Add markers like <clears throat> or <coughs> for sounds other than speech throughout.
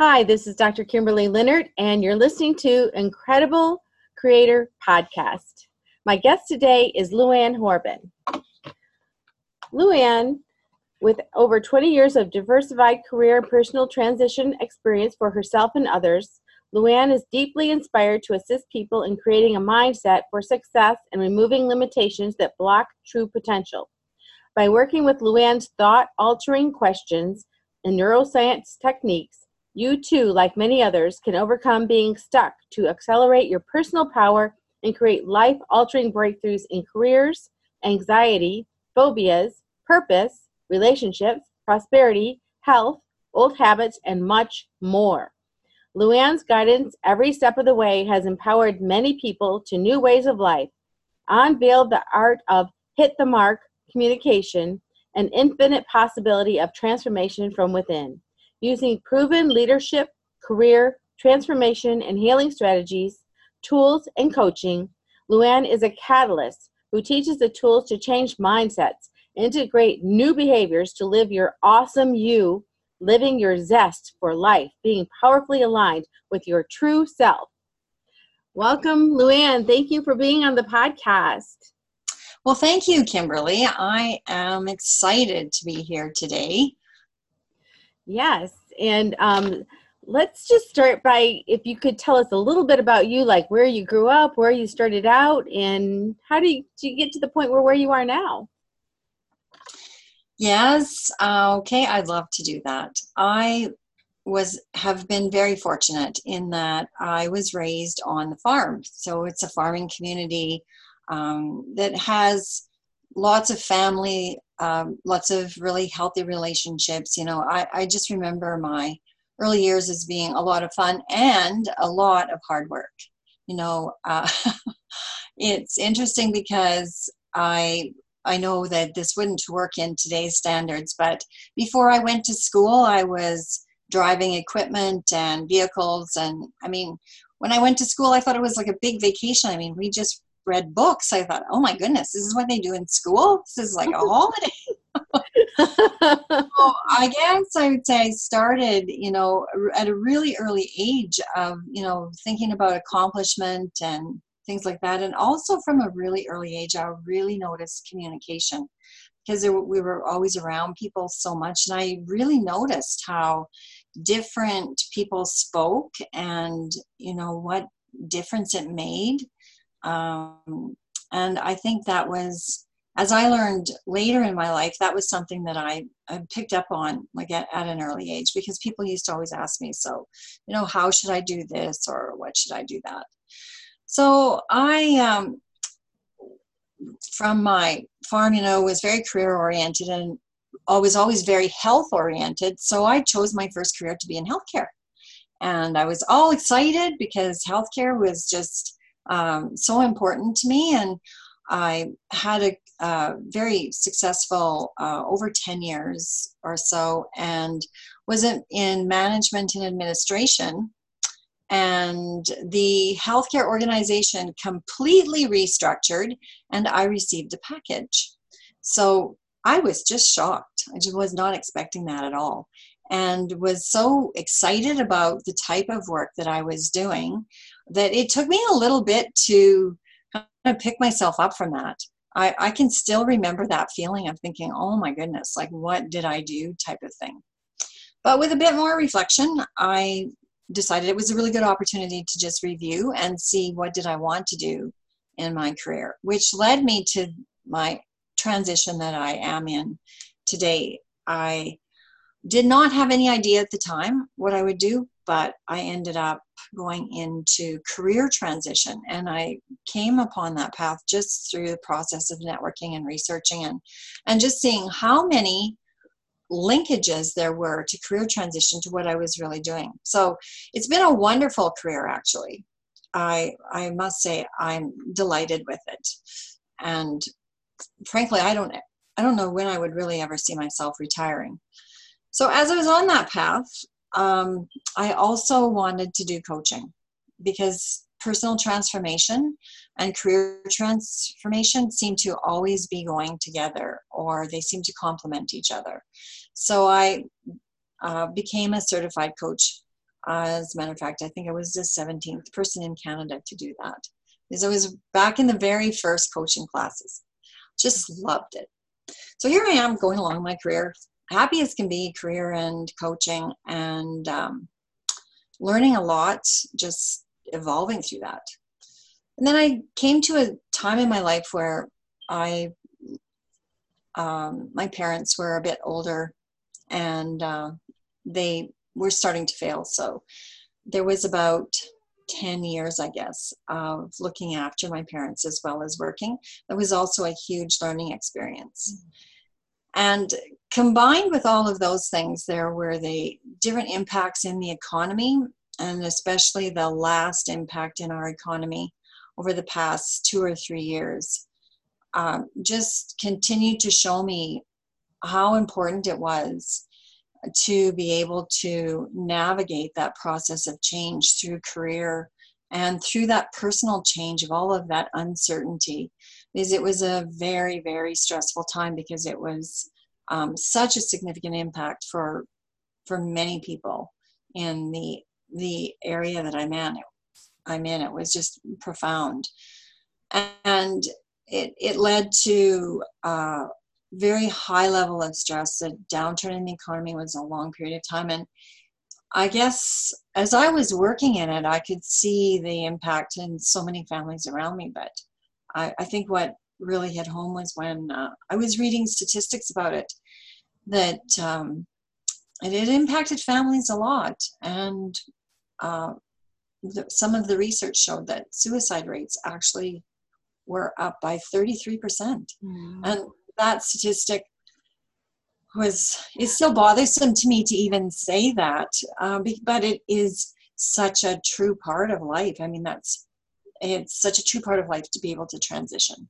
Hi, this is Dr. Kimberly Leonard, and you're listening to Incredible Creator Podcast. My guest today is Luann Horobin. Luann, with over 20 years of diversified career and personal transition experience for herself and others, Luann is deeply inspired to assist people in creating a mindset for success and removing limitations that block true potential. By working with Luann's thought altering questions and neuroscience techniques, you too, like many others, can overcome being stuck to accelerate your personal power and create life altering breakthroughs in careers, anxiety, phobias, purpose, relationships, prosperity, health, old habits, and much more. Luann's guidance every step of the way has empowered many people to new ways of life, unveiled the art of hit the mark communication, and infinite possibility of transformation from within. Using proven leadership, career, transformation, and healing strategies, tools, and coaching, Luann is a catalyst who teaches the tools to change mindsets, integrate new behaviors to live your awesome you, living your zest for life, being powerfully aligned with your true self. Welcome, Luann. Thank you for being on the podcast. Well, thank you, Kimberly. I am excited to be here today. Yes. And um, let's just start by if you could tell us a little bit about you, like where you grew up, where you started out, and how do you, do you get to the point where where you are now? Yes. Uh, okay. I'd love to do that. I was have been very fortunate in that I was raised on the farm. So it's a farming community um, that has lots of family um, lots of really healthy relationships. You know, I, I just remember my early years as being a lot of fun and a lot of hard work. You know, uh, <laughs> it's interesting because I I know that this wouldn't work in today's standards, but before I went to school, I was driving equipment and vehicles, and I mean, when I went to school, I thought it was like a big vacation. I mean, we just read books, I thought, oh my goodness, this is what they do in school. This is like a <laughs> holiday. <laughs> so I guess I would say I started, you know, at a really early age of, you know, thinking about accomplishment and things like that. And also from a really early age, I really noticed communication because we were always around people so much. And I really noticed how different people spoke and, you know, what difference it made um, and I think that was, as I learned later in my life, that was something that I, I picked up on like at, at an early age because people used to always ask me, so, you know, how should I do this or what should I do that? So I, um, from my farm, you know, was very career oriented and was always very health oriented. So I chose my first career to be in healthcare. And I was all excited because healthcare was just um, so important to me. And I had a, very successful uh, over 10 years or so and was in, in management and administration. And the healthcare organization completely restructured, and I received a package. So I was just shocked. I just was not expecting that at all and was so excited about the type of work that I was doing that it took me a little bit to kind of pick myself up from that. I, I can still remember that feeling of thinking, oh my goodness, like what did I do type of thing. But with a bit more reflection, I decided it was a really good opportunity to just review and see what did I want to do in my career, which led me to my transition that I am in today. I did not have any idea at the time what I would do, but I ended up going into career transition and I came upon that path just through the process of networking and researching and and just seeing how many linkages there were to career transition to what I was really doing. So it's been a wonderful career actually. I I must say I'm delighted with it. And frankly, I don't I don't know when I would really ever see myself retiring. So as I was on that path, um, I also wanted to do coaching because personal transformation and career transformation seem to always be going together or they seem to complement each other. So I uh, became a certified coach As a matter of fact, I think I was the 17th person in Canada to do that because I was back in the very first coaching classes. Just loved it. So here I am going along my career, happy as can be, career and coaching, and um, learning a lot, just evolving through that. And then I came to a time in my life where I, um, my parents were a bit older, and uh, they were starting to fail. So there was about 10 years, I guess, of looking after my parents as well as working. That was also a huge learning experience. Mm-hmm. And combined with all of those things, there were the different impacts in the economy, and especially the last impact in our economy over the past two or three years. Um, just continued to show me how important it was to be able to navigate that process of change through career and through that personal change of all of that uncertainty is it was a very very stressful time because it was um, such a significant impact for for many people in the the area that i'm in i'm in it was just profound and it, it led to uh, very high level of stress. The downturn in the economy was a long period of time. And I guess as I was working in it, I could see the impact in so many families around me. But I, I think what really hit home was when uh, I was reading statistics about it that um, it, it impacted families a lot. And uh, the, some of the research showed that suicide rates actually were up by 33%. Mm. And that statistic was is still bothersome to me to even say that um, but it is such a true part of life i mean that's it's such a true part of life to be able to transition.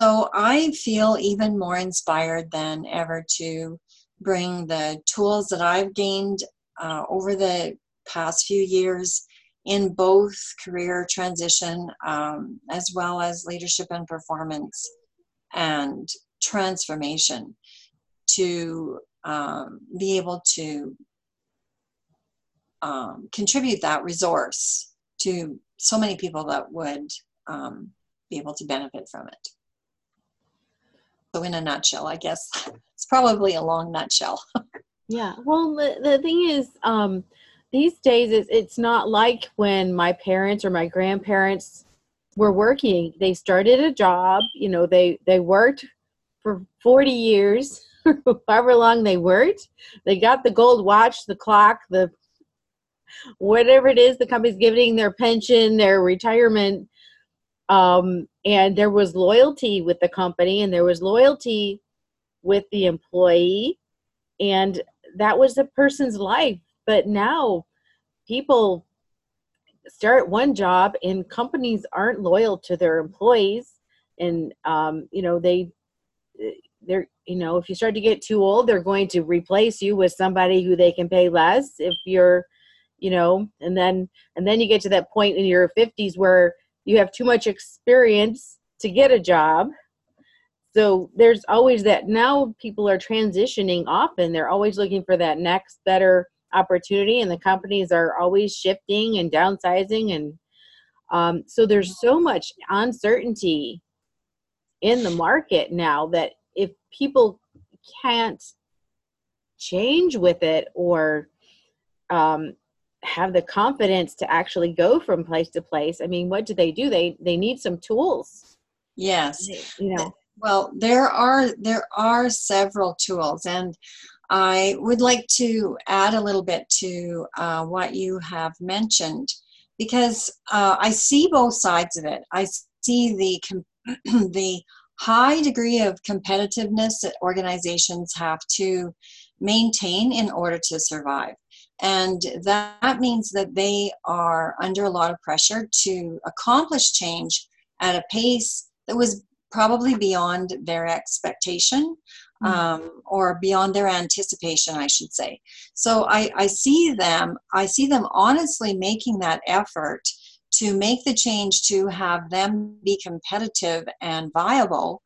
So i feel even more inspired than ever to bring the tools that i've gained uh, over the past few years in both career transition um, as well as leadership and performance and transformation to um, be able to um, contribute that resource to so many people that would um, be able to benefit from it. So, in a nutshell, I guess <laughs> it's probably a long nutshell. <laughs> yeah. Well, the, the thing is, um, these days it's, it's not like when my parents or my grandparents were working. They started a job, you know, they they worked for 40 years, <laughs> however long they worked. They got the gold watch, the clock, the whatever it is the company's giving their pension, their retirement. Um, and there was loyalty with the company and there was loyalty with the employee and that was the person's life but now people start one job and companies aren't loyal to their employees and um, you know they they're you know if you start to get too old they're going to replace you with somebody who they can pay less if you're you know and then and then you get to that point in your 50s where you have too much experience to get a job. So there's always that now people are transitioning often. They're always looking for that next better opportunity and the companies are always shifting and downsizing and um, so there's so much uncertainty in the market now that if people can't change with it or um, have the confidence to actually go from place to place. I mean what do they do? They they need some tools. Yes. You know. Well there are there are several tools and I would like to add a little bit to uh, what you have mentioned because uh, I see both sides of it. I see the <clears throat> the high degree of competitiveness that organizations have to maintain in order to survive. And that means that they are under a lot of pressure to accomplish change at a pace that was probably beyond their expectation Mm. um, or beyond their anticipation, I should say. So I, I see them, I see them honestly making that effort to make the change to have them be competitive and viable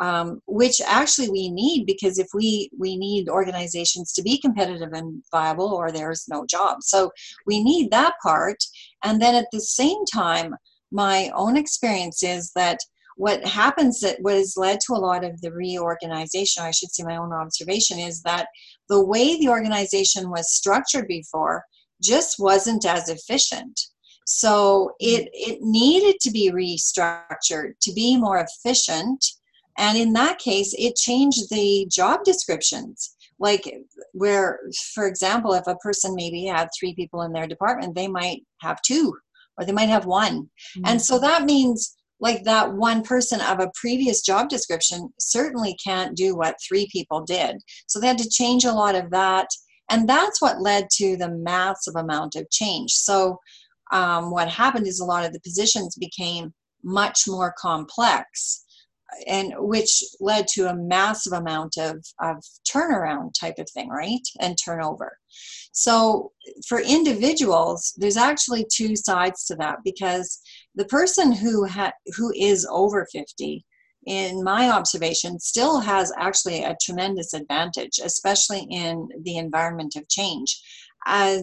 um, which actually we need because if we we need organizations to be competitive and viable or there's no job. So we need that part. And then at the same time my own experience is that what happens that what has led to a lot of the reorganization i should say my own observation is that the way the organization was structured before just wasn't as efficient. So it it needed to be restructured to be more efficient and in that case, it changed the job descriptions. Like, where, for example, if a person maybe had three people in their department, they might have two or they might have one. Mm-hmm. And so that means like that one person of a previous job description certainly can't do what three people did. So they had to change a lot of that. And that's what led to the massive amount of change. So um, what happened is a lot of the positions became much more complex and which led to a massive amount of, of turnaround type of thing right? And turnover. So for individuals there's actually two sides to that because the person who ha- who is over 50 in my observation still has actually a tremendous advantage especially in the environment of change. Uh,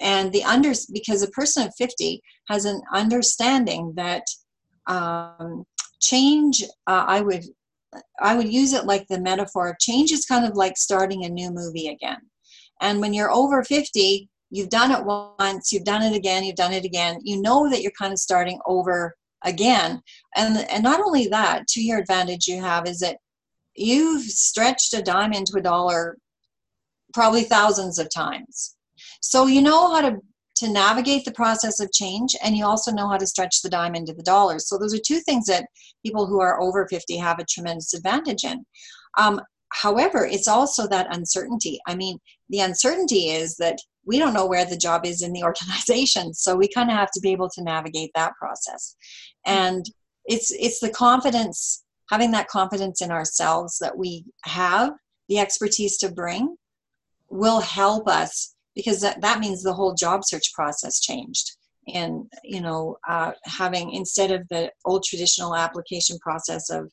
and the under because a person of 50 has an understanding that um, change uh, i would i would use it like the metaphor of change is kind of like starting a new movie again. And when you're over 50 you've done it once you've done it again you've done it again you know that you're kind of starting over again. And and not only that to your advantage you have is that you've stretched a dime into a dollar probably thousands of times. So you know how to to navigate the process of change and you also know how to stretch the dime into the dollars. So those are two things that people who are over 50 have a tremendous advantage in. Um, however it's also that uncertainty. I mean the uncertainty is that we don't know where the job is in the <laughs> organization so we kind of have to be able to navigate that process. And it's it's the confidence having that confidence in ourselves that we have the expertise to bring will help us because that, that means the whole job search process changed. And you know uh, having instead of the old traditional application process of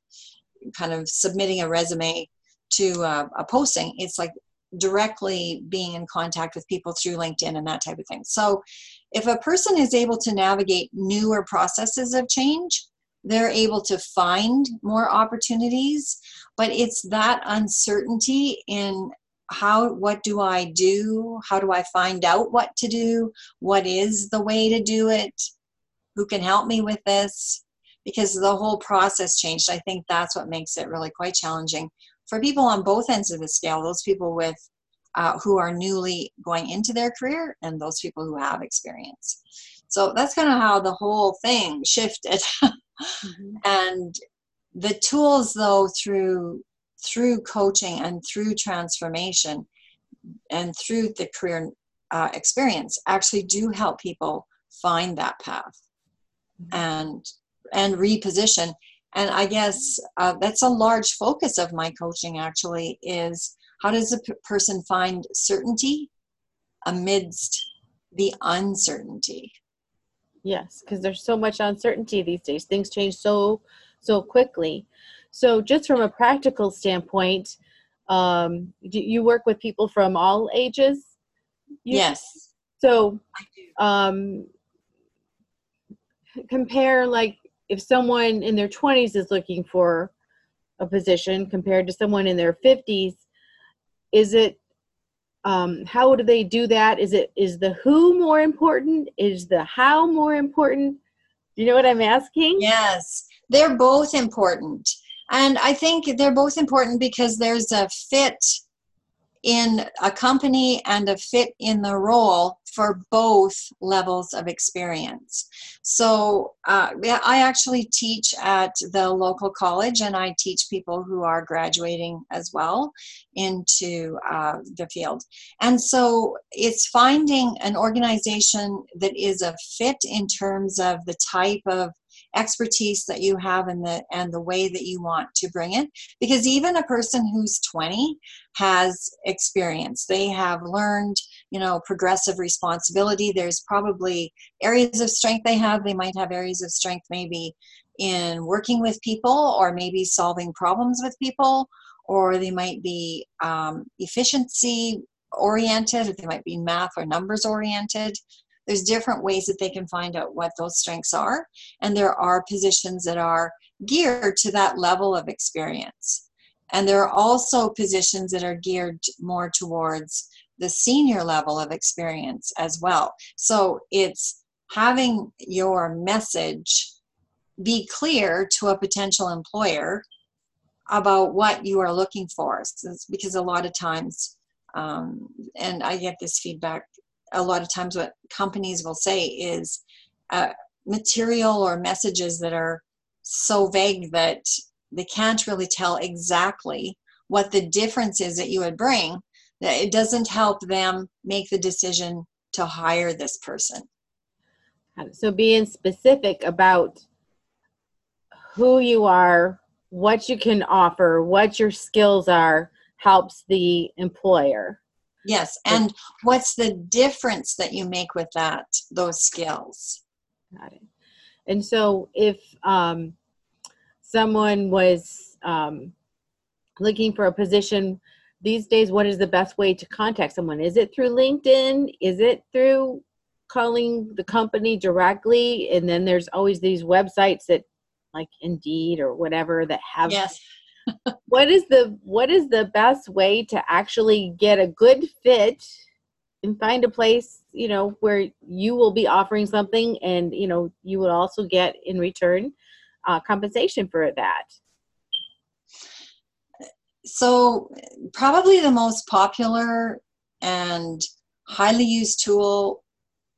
kind of submitting a resume to uh, a posting it's like directly being in contact with people through linkedin and that type of thing. So if a person is able to navigate newer processes of change they're able to find more opportunities but it's that uncertainty in how what do i do? How do i find out what to do? What is the way to do it? Who can help me with this? Because the whole process changed. I think that's what makes it really quite challenging for people on both ends of the scale those people with uh, who are newly going into their career and those people who have experience. So that's kind of how the whole thing shifted. <laughs> Mm-hmm. and the tools though through through coaching and through transformation and through the career uh, experience actually do help people find that path mm-hmm. and and reposition. And i guess uh, that's a large focus of my coaching actually is how does a p- person find certainty amidst the uncertainty? Yes because there's so much uncertainty these days. Things change so so quickly so, just from a practical standpoint, um, do you work with people from all ages? You, yes. So, um, compare like if someone in their 20s is looking for a position compared to someone in their 50s, is it um, how do they do that? Is it is the who more important? Is the how more important? Do you know what I'm asking? Yes, they're both important. And I think they're both important because there's a fit in a company and a fit in the role for both levels of experience. So uh, I actually teach at the local college and I teach people who are graduating as well into uh, the field. And so it's finding an organization that is a fit in terms of the type of expertise that you have and the and the way that you want to bring it. Because even a person who's 20 has experience. They have learned you know progressive responsibility. There's probably areas of strength they have. They might have areas of strength maybe in working with people or maybe solving problems with people. Or they might be um, efficiency oriented they might be math or numbers oriented there's different ways that they can find out what those strengths are. And there are positions that are geared to that level of experience. And there are also positions that are geared more towards the senior level of experience as well. So it's having your message be clear to a potential employer about what you are looking for. Because a lot of times um, and i get this feedback a lot of times what companies will say is uh, material or messages that are so vague that they can't really tell exactly what the difference is that you would bring that it doesn't help them make the decision to hire this person. So being specific about who you are what you can offer what your skills are helps the employer Yes, and what's the difference that you make with that those skills? Got it. And so, if um, someone was um, looking for a position these days, what is the best way to contact someone? Is it through LinkedIn? Is it through calling the company directly? And then there's always these websites that, like Indeed or whatever, that have yes what is the what is the best way to actually get a good fit and find a place you know where you will be offering something and you know you will also get in return uh, compensation for that? So probably the most popular and highly used tool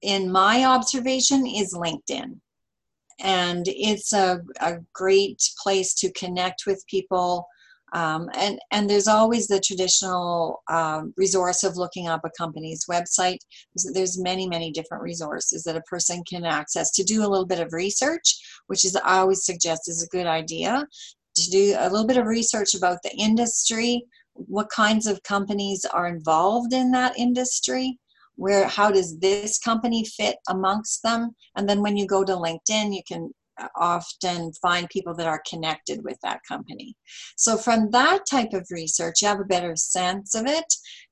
in my observation is linkedin and it's a, a great place to connect with people. Um, and and there's always the traditional um, resource of looking up a company's website. There's many many different resources that a person can access to do a little bit of research which is i always suggest is a good idea to do a little bit of research about the industry what kinds of companies are involved in that industry where how does this company fit amongst them? And then when you go to linkedin you can uh, often find people that are connected with that company. So from that type of research you have a better sense of it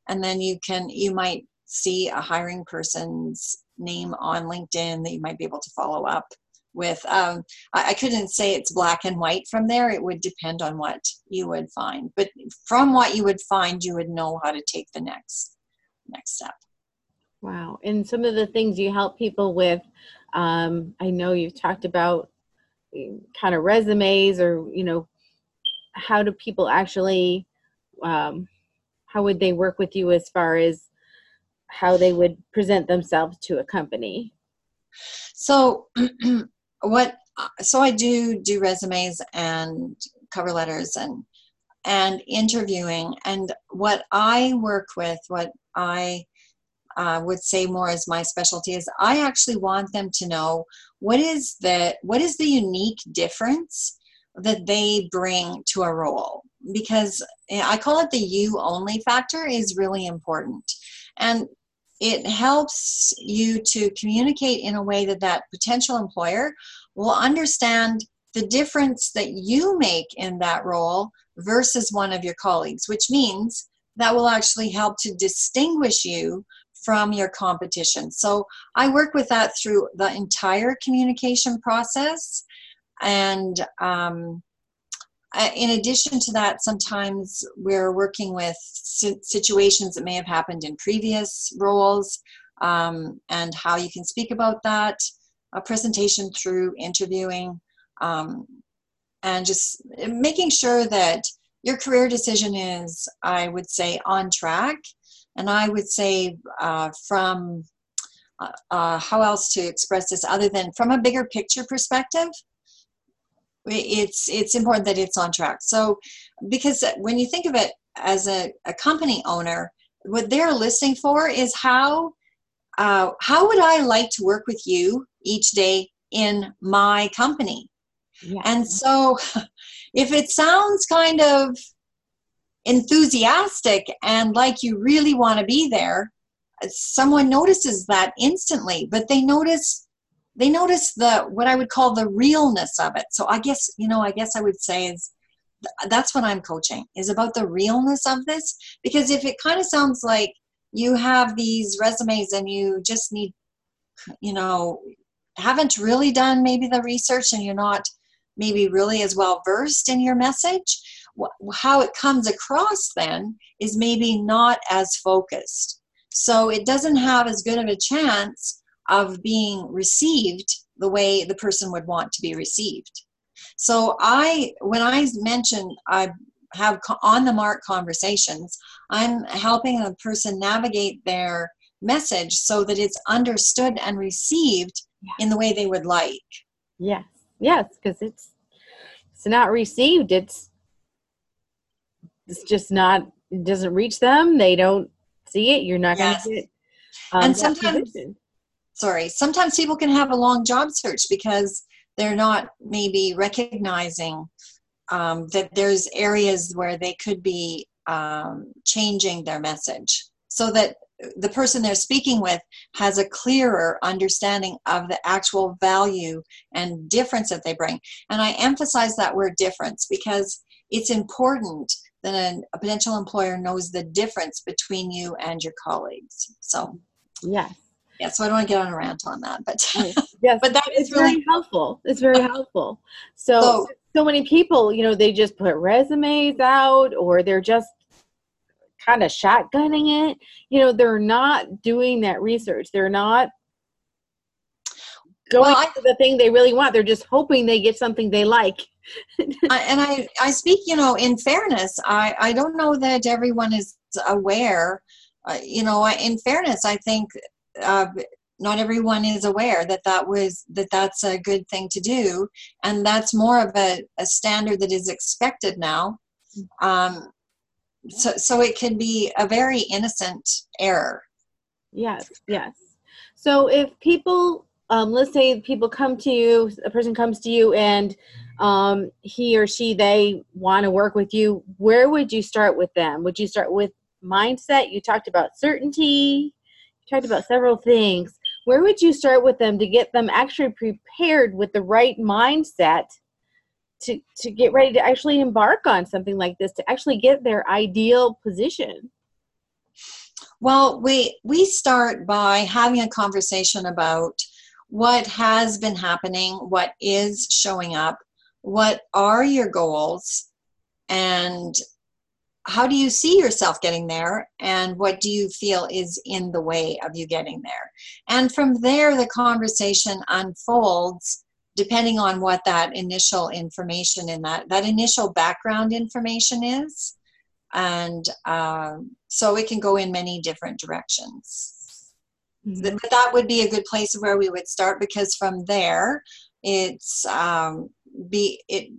and then you can you might see a hiring person's name on linkedin that you might be able to follow up with. Um, I, I couldn't say it's black and white from there. It would depend on what you would find. But from what you would find you would know how to take the next next step Wow. And some of the things you help people with, um, I know you've talked about eh, kind of resumes or, you know, how do people actually, um, how would they work with you as far as how they would present themselves to a company? So, <clears throat> what, so I do do resumes and cover letters and, and interviewing. And what I work with, what I, uh, would say more as my specialty is I actually want them to know what is the what is the unique difference that they bring to a role? Because I call it the you only factor is really important. And it helps you to communicate in a way that that potential employer will understand the difference that you make in that role versus one of your colleagues which means that will actually help to distinguish you from your competition. So I work with that through the entire communication process. And um, in addition to that, sometimes we're working with situations that may have happened in previous roles um, and how you can speak about that, a presentation through interviewing, um, and just making sure that your career decision is, I would say, on track and I would say uh, from uh, uh, how else to express this other than from a bigger picture perspective, it's it's important that it's on track. So because when you think of it as a, a company owner, what they're listening for is how uh, how would I like to work with you each day in my company? Yeah. And so <laughs> if it sounds kind of enthusiastic and like you really want to be there, someone notices that instantly, but they notice they notice the what I would call the realness of it. So I guess you know, I guess I would say is that's what I'm coaching is about the realness of this because if it kind of sounds like you have these resumes and you just need you know haven't really done maybe the research and you're not maybe really as well versed in your message how it comes across then is maybe not as focused. So it doesn't have as good of a chance of being received the way the person would want to be received. So i when i mention i have on the mark conversations i'm helping a person navigate their message so that it's understood and received in the way they would like. Yes. Yes because it's it's not received it's it's just not it doesn't reach them they don't see it you're not yes. going to get um, and sometimes sorry sometimes people can have a long job search because they're not maybe recognizing um, that there's areas where they could be um, changing their message so that the person they're speaking with has a clearer understanding of the actual value and difference that they bring. And I emphasize that word difference because it's important that a, a potential employer knows the difference between you and your colleagues. So, yes. Yeah, so I don't want to get on a rant on that, but <laughs> yes, but that is really very helpful. It's very helpful. So, so, so many people, you know, they just put resumes out, or they're just kind of shotgunning it. You know, they're not doing that research. They're not going well, the thing they really want. They're just hoping they get something they like. I, <laughs> and I, I speak, you know, in fairness, I, I don't know that everyone is aware. Uh, you know, in fairness, I think uh, not everyone is aware that that was that that's a good thing to do, and that's more of a, a standard that is expected now. Um, so so it can be a very innocent error yes yes so if people um, let's say people come to you a person comes to you and um, he or she they want to work with you where would you start with them? Would you start with mindset? You talked about certainty. You talked about several things. Where would you start with them to get them actually prepared with the right mindset to to get ready to actually embark on something like this to actually get their ideal position? Well we we start by having a conversation about what has been happening what is showing up what are your goals and how do you see yourself getting there and what do you feel is in the way of you getting there? And from there the conversation unfolds depending on what that initial information in that that initial background information is. And um, so it can go in many different directions mm-hmm. but that would be a good place where we would start because from there it's um, be it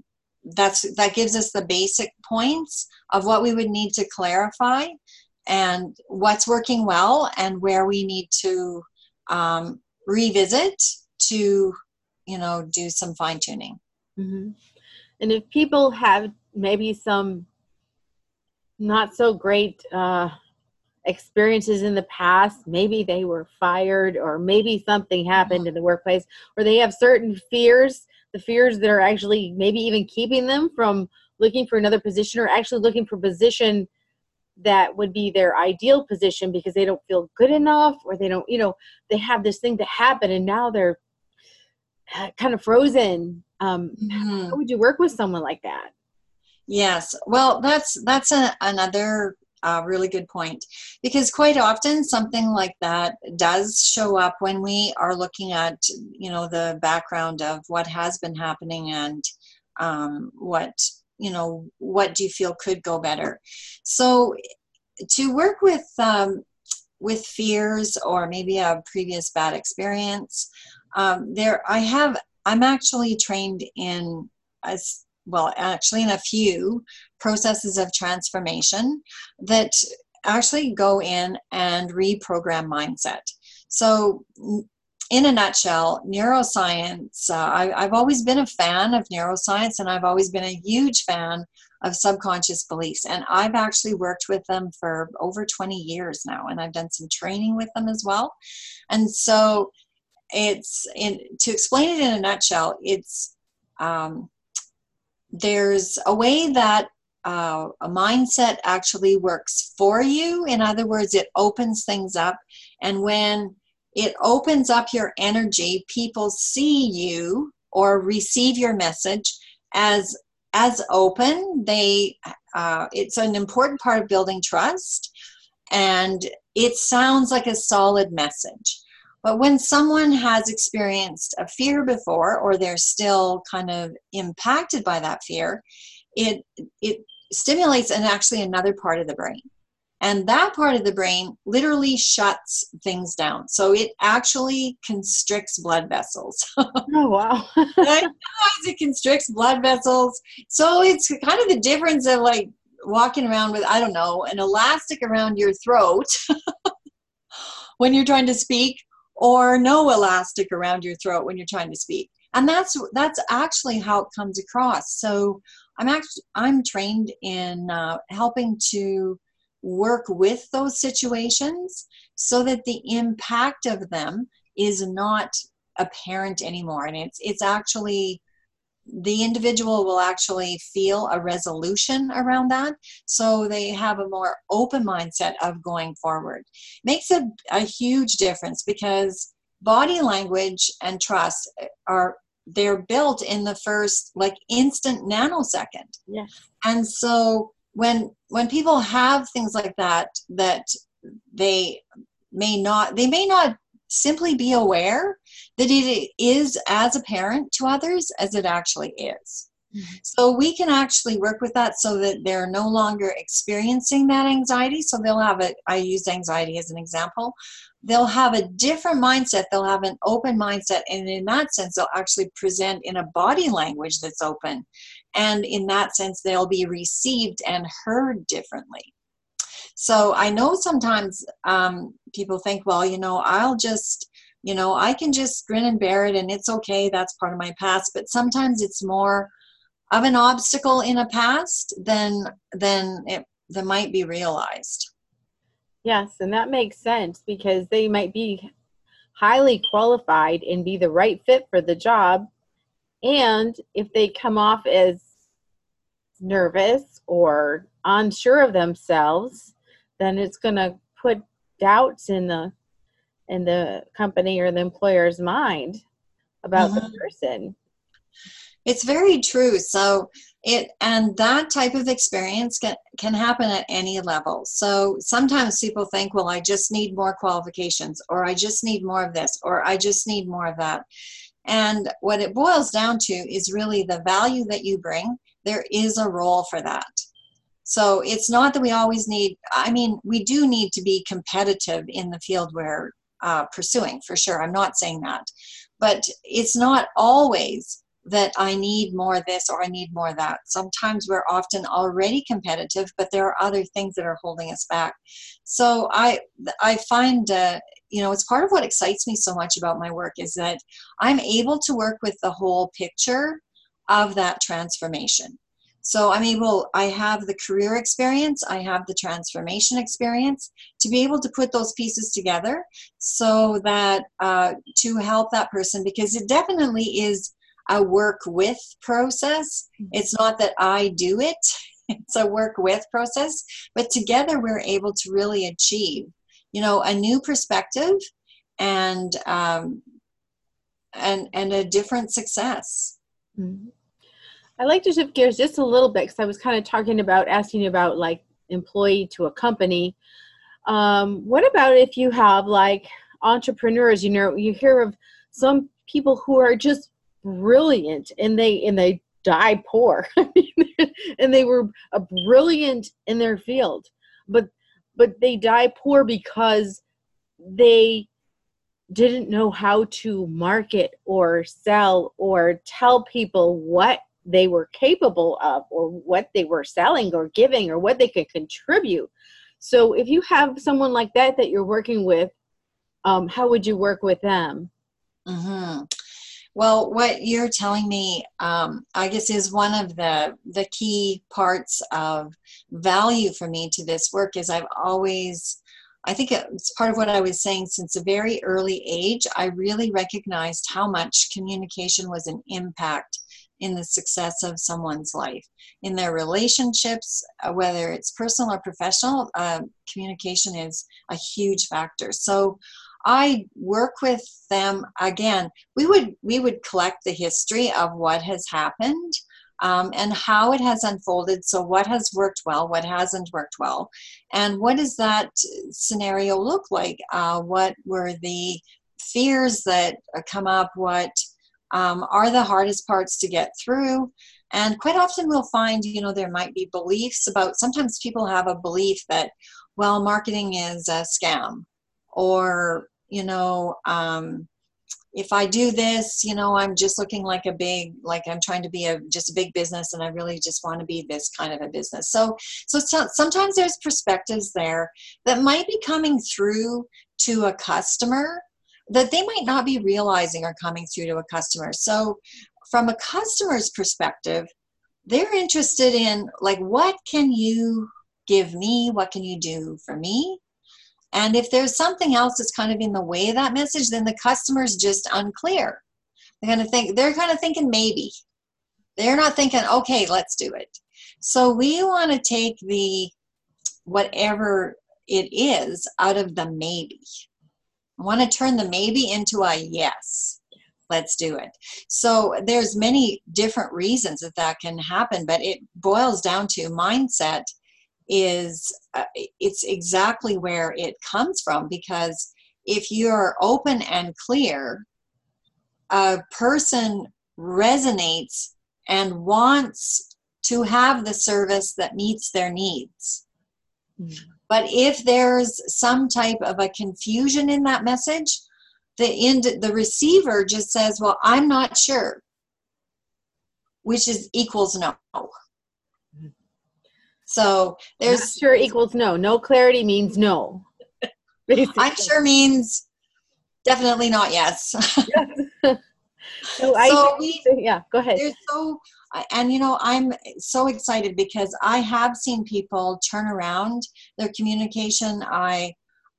that's that gives us the basic points of what we would need to clarify and what's working well and where we need to um, revisit to you know do some fine tuning mm-hmm. and if people have maybe some not so great uh, experiences in the past maybe they were fired or maybe something happened in the workplace or they have certain fears the fears that are actually maybe even keeping them from looking for another position or actually looking for a position that would be their ideal position because they don't feel good enough or they don't you know they have this thing to happen and now they're kind of frozen. Um, mm-hmm. how would you work with someone like that? Yes. Well that's that's a, another uh, really good point. Because quite often something like that does show up when we are looking at you know the background of what has been happening and um, what you know what do you feel could go better. So to work with um, with fears or maybe a previous bad experience um, there i have i'm actually trained in as well actually in a few processes of transformation that actually go in and reprogram mindset so in a nutshell neuroscience uh, I, i've always been a fan of neuroscience and i've always been a huge fan of subconscious beliefs and i've actually worked with them for over 20 years now and i've done some training with them as well and so it's in to explain it in a nutshell. It's um, there's a way that uh, a mindset actually works for you. In other words, it opens things up, and when it opens up your energy, people see you or receive your message as as open. They uh, it's an important part of building trust, and it sounds like a solid message. But when someone has experienced a fear before, or they're still kind of impacted by that fear, it it stimulates and actually another part of the brain. And that part of the brain literally shuts things down. So it actually constricts blood vessels. <laughs> oh, wow. <laughs> it constricts blood vessels. So it's kind of the difference of like walking around with, I don't know, an elastic around your throat <laughs> when you're trying to speak or no elastic around your throat when you're trying to speak. And that's that's actually how it comes across. So I'm actually I'm trained in uh, helping to work with those situations so that the impact of them is not apparent anymore and it's it's actually the individual will actually feel a resolution around that. So they have a more open mindset of going forward. Makes a, a huge difference because body language and trust are they're built in the first like instant nanosecond. Yes. And so when when people have things like that that they may not they may not simply be aware that it is as apparent to others as it actually is. Mm-hmm. so we can actually work with that so that they're no longer experiencing that anxiety. So they'll have it i use anxiety as an example. They'll have a different mindset. They'll have an open mindset. And in that sense they'll actually present in a body language that's open. And in that sense they'll be received and heard differently so i know sometimes um, people think well you know i'll just you know i can just grin and bear it and it's okay that's part of my past. But sometimes it's more of an obstacle in a past than than it that might be realized. Yes and that makes sense because they might be highly qualified and be the right fit for the job. And if they come off as nervous or unsure of themselves, then it's going to put doubts in the in the company or the employer's mind about mm-hmm. the person. It's very true. So it and that type of experience can can happen at any level. So sometimes people think, well, I just need more qualifications, or I just need more of this, or I just need more of that. And what it boils down to is really the value that you bring. There is a role for that. So it's not that we always need, I mean, we do need to be competitive in the field we're uh, pursuing, for sure. I'm not saying that. But it's not always that I need more of this or I need more of that. Sometimes we're often already competitive, but there are other things that are holding us back. So I I find uh, you know it's part of what excites me so much about my work is that I'm able to work with the whole picture of that transformation. So I'm able, I have the career experience, I have the transformation experience to be able to put those pieces together so that uh, to help that person because it definitely is a work with process. Mm-hmm. It's not that I do it, <laughs> it's a work with process, but together we're able to really achieve, you know, a new perspective and um, and and a different success. Mm-hmm. I like to shift gears just a little bit because I was kind of talking about asking about like employee to a company. Um, what about if you have like entrepreneurs? You know, you hear of some people who are just brilliant and they and they die poor <laughs> and they were brilliant in their field but but they die poor because they didn't know how to market or sell or tell people what they were capable of or what they were selling or giving or what they could contribute so if you have someone like that that you're working with um, how would you work with them mm-hmm. Well, what you're telling me, um, I guess, is one of the the key parts of value for me to this work. Is I've always I think it's part of what I was saying since a very early age. I really recognized how much communication was an impact in the success of someone's life, in their relationships, uh, whether it's personal or professional. Uh, communication is a huge factor. So I work with them again. We would we would collect the history of what has happened um, and how it has unfolded. So, what has worked well, what hasn't worked well, and what does that scenario look like? Uh, what were the fears that come up? What um, are the hardest parts to get through? And quite often we'll find, you know, there might be beliefs about, sometimes people have a belief that, well, marketing is a scam or, you know, um, if I do this, you know, I'm just looking like a big, like I'm trying to be a just a big business, and I really just want to be this kind of a business. So, so sometimes there's perspectives there that might be coming through to a customer that they might not be realizing are coming through to a customer. So, from a customer's perspective, they're interested in like, what can you give me? What can you do for me? And if there's something else that's kind of in the way of that message, then the customer's just unclear. They're kind of think they're kind of thinking maybe. They're not thinking, okay, let's do it. So we want to take the whatever it is out of the maybe. I want to turn the maybe into a yes. Let's do it. So there's many different reasons that that can happen, but it boils down to mindset is uh, it's exactly where it comes from because if you're open and clear a person resonates and wants to have the service that meets their needs mm. But if there's some type of a confusion in that message the end the receiver just says well i'm not sure which is equals no so there's Not sure equals no. No clarity means no. <laughs> I'm sure means definitely not yes. <laughs> <laughs> so, I, so we, yeah, go ahead. There's so and you know i'm so excited because i have seen people turn around their communication i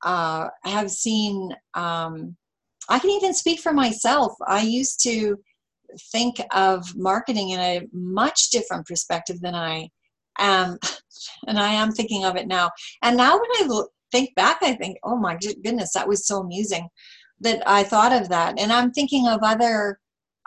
uh, have seen um, i can even speak for myself i used to think of marketing in a much different perspective than i am <laughs> and I am thinking of it now. And now when I look, think back, I think, oh my goodness, that was so amusing that I thought of that. And I'm thinking of other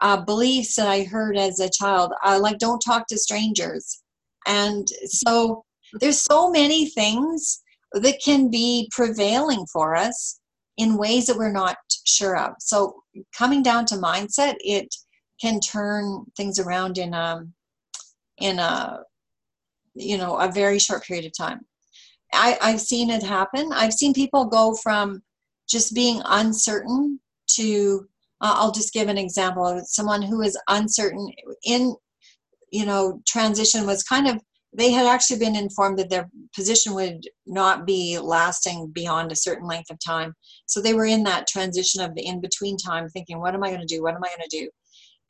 uh, beliefs that I heard as a child, uh, like don't talk to strangers. And so there's so many things that can be prevailing for us in ways that we're not sure of. So coming down to mindset, it can turn things around in a in a you know a very short period of time I, i've seen it happen i've seen people go from just being uncertain to uh, i'll just give an example of someone who is uncertain in you know transition was kind of they had actually been informed that their position would not be lasting beyond a certain length of time. So they were in that transition of the in between time thinking what am i going to do? What am i going to do?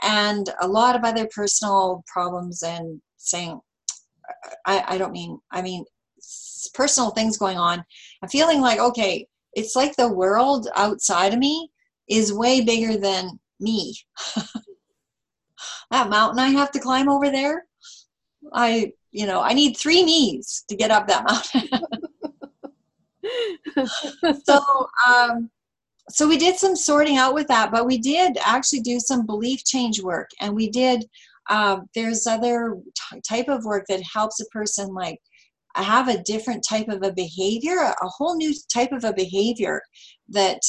And a lot of other personal problems and saying I, I don't mean, I mean personal things going on. I'm feeling like, okay, it's like the world outside of me is way bigger than me. <laughs> that mountain I have to climb over there, I, you know, I need three knees to get up that mountain. <laughs> so, um, so we did some sorting out with that, but we did actually do some belief change work, and we did um, there's other t- type of work that helps a person like have a different type of a behavior a whole new type of a behavior that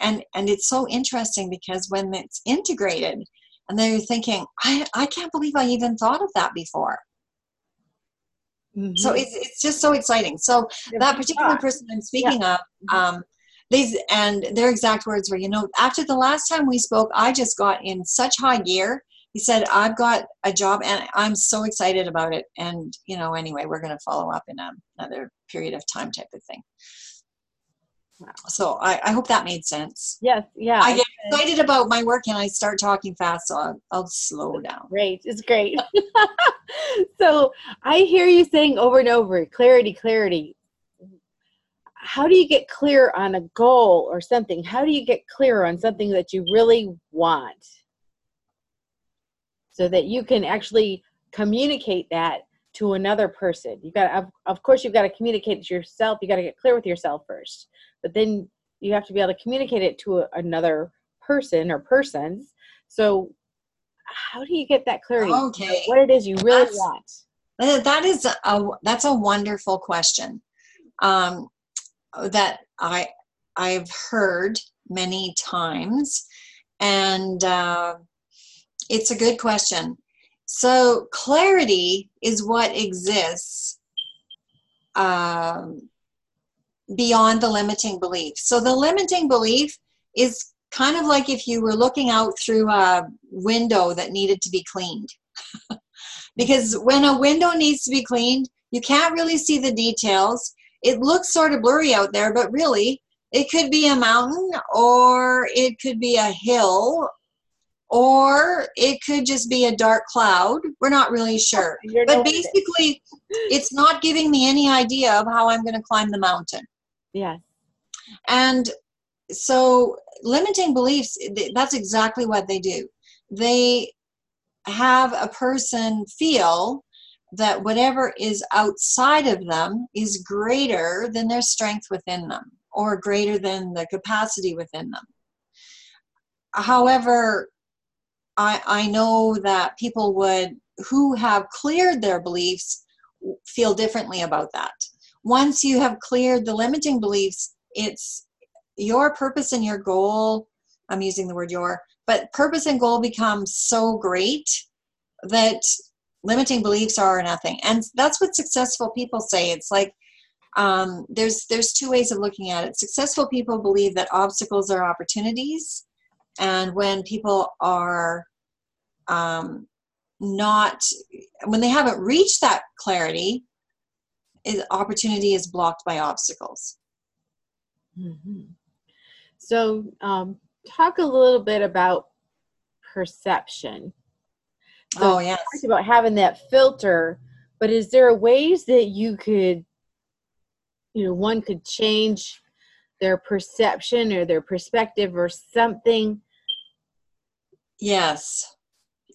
and and it's so interesting because when it's integrated and they're thinking i i can't believe i even thought of that before mm-hmm. so it's, it's just so exciting so that particular person i'm speaking yeah. of mm-hmm. um, these and their exact words were you know after the last time we spoke i just got in such high gear he said, I've got a job and I'm so excited about it. And, you know, anyway, we're going to follow up in a, another period of time type of thing. So I, I hope that made sense. Yes, yeah. I get excited about my work and I start talking fast, so I'll, I'll slow down. Great, it's great. <laughs> so I hear you saying over and over, clarity, clarity. how do you get clear on a goal or something? How do you get clear on something that you really want? So that you can actually communicate that to another person. You've got of, of course you've got to communicate it to yourself. You got to get clear with yourself first. But then you have to be able to communicate it to a, another person or persons. So how do you get that clarity? Okay. What it is you really that's, want? That is a that's a wonderful question. Um, that I I've heard many times, and uh, it's a good question. So clarity is what exists um, beyond the limiting belief. So the limiting belief is kind of like if you were looking out through a window that needed to be cleaned. <laughs> because when a window needs to be cleaned, you can't really see the details it looks sort of blurry out there, but really it could be a mountain or it could be a hill or it could just be a dark cloud. We're not really sure. You're but basically, it's not giving me any idea of how I'm going to climb the mountain. Yeah. And so, limiting beliefs, that's exactly what they do. They have a person feel that whatever is outside of them is greater than their strength within them or greater than the capacity within them. However, I, I know that people would who have cleared their beliefs feel differently about that. Once you have cleared the limiting beliefs, it's your purpose and your goal. I'm using the word your, but purpose and goal become so great that limiting beliefs are nothing and that's what successful people say it's like um, there's there's two ways of looking at it successful people believe that obstacles are opportunities and when people are um, not when they haven't reached that clarity is opportunity is blocked by obstacles mm-hmm. so um, talk a little bit about perception so oh yeah. About having that filter, but is there ways that you could, you know, one could change their perception or their perspective or something? Yes,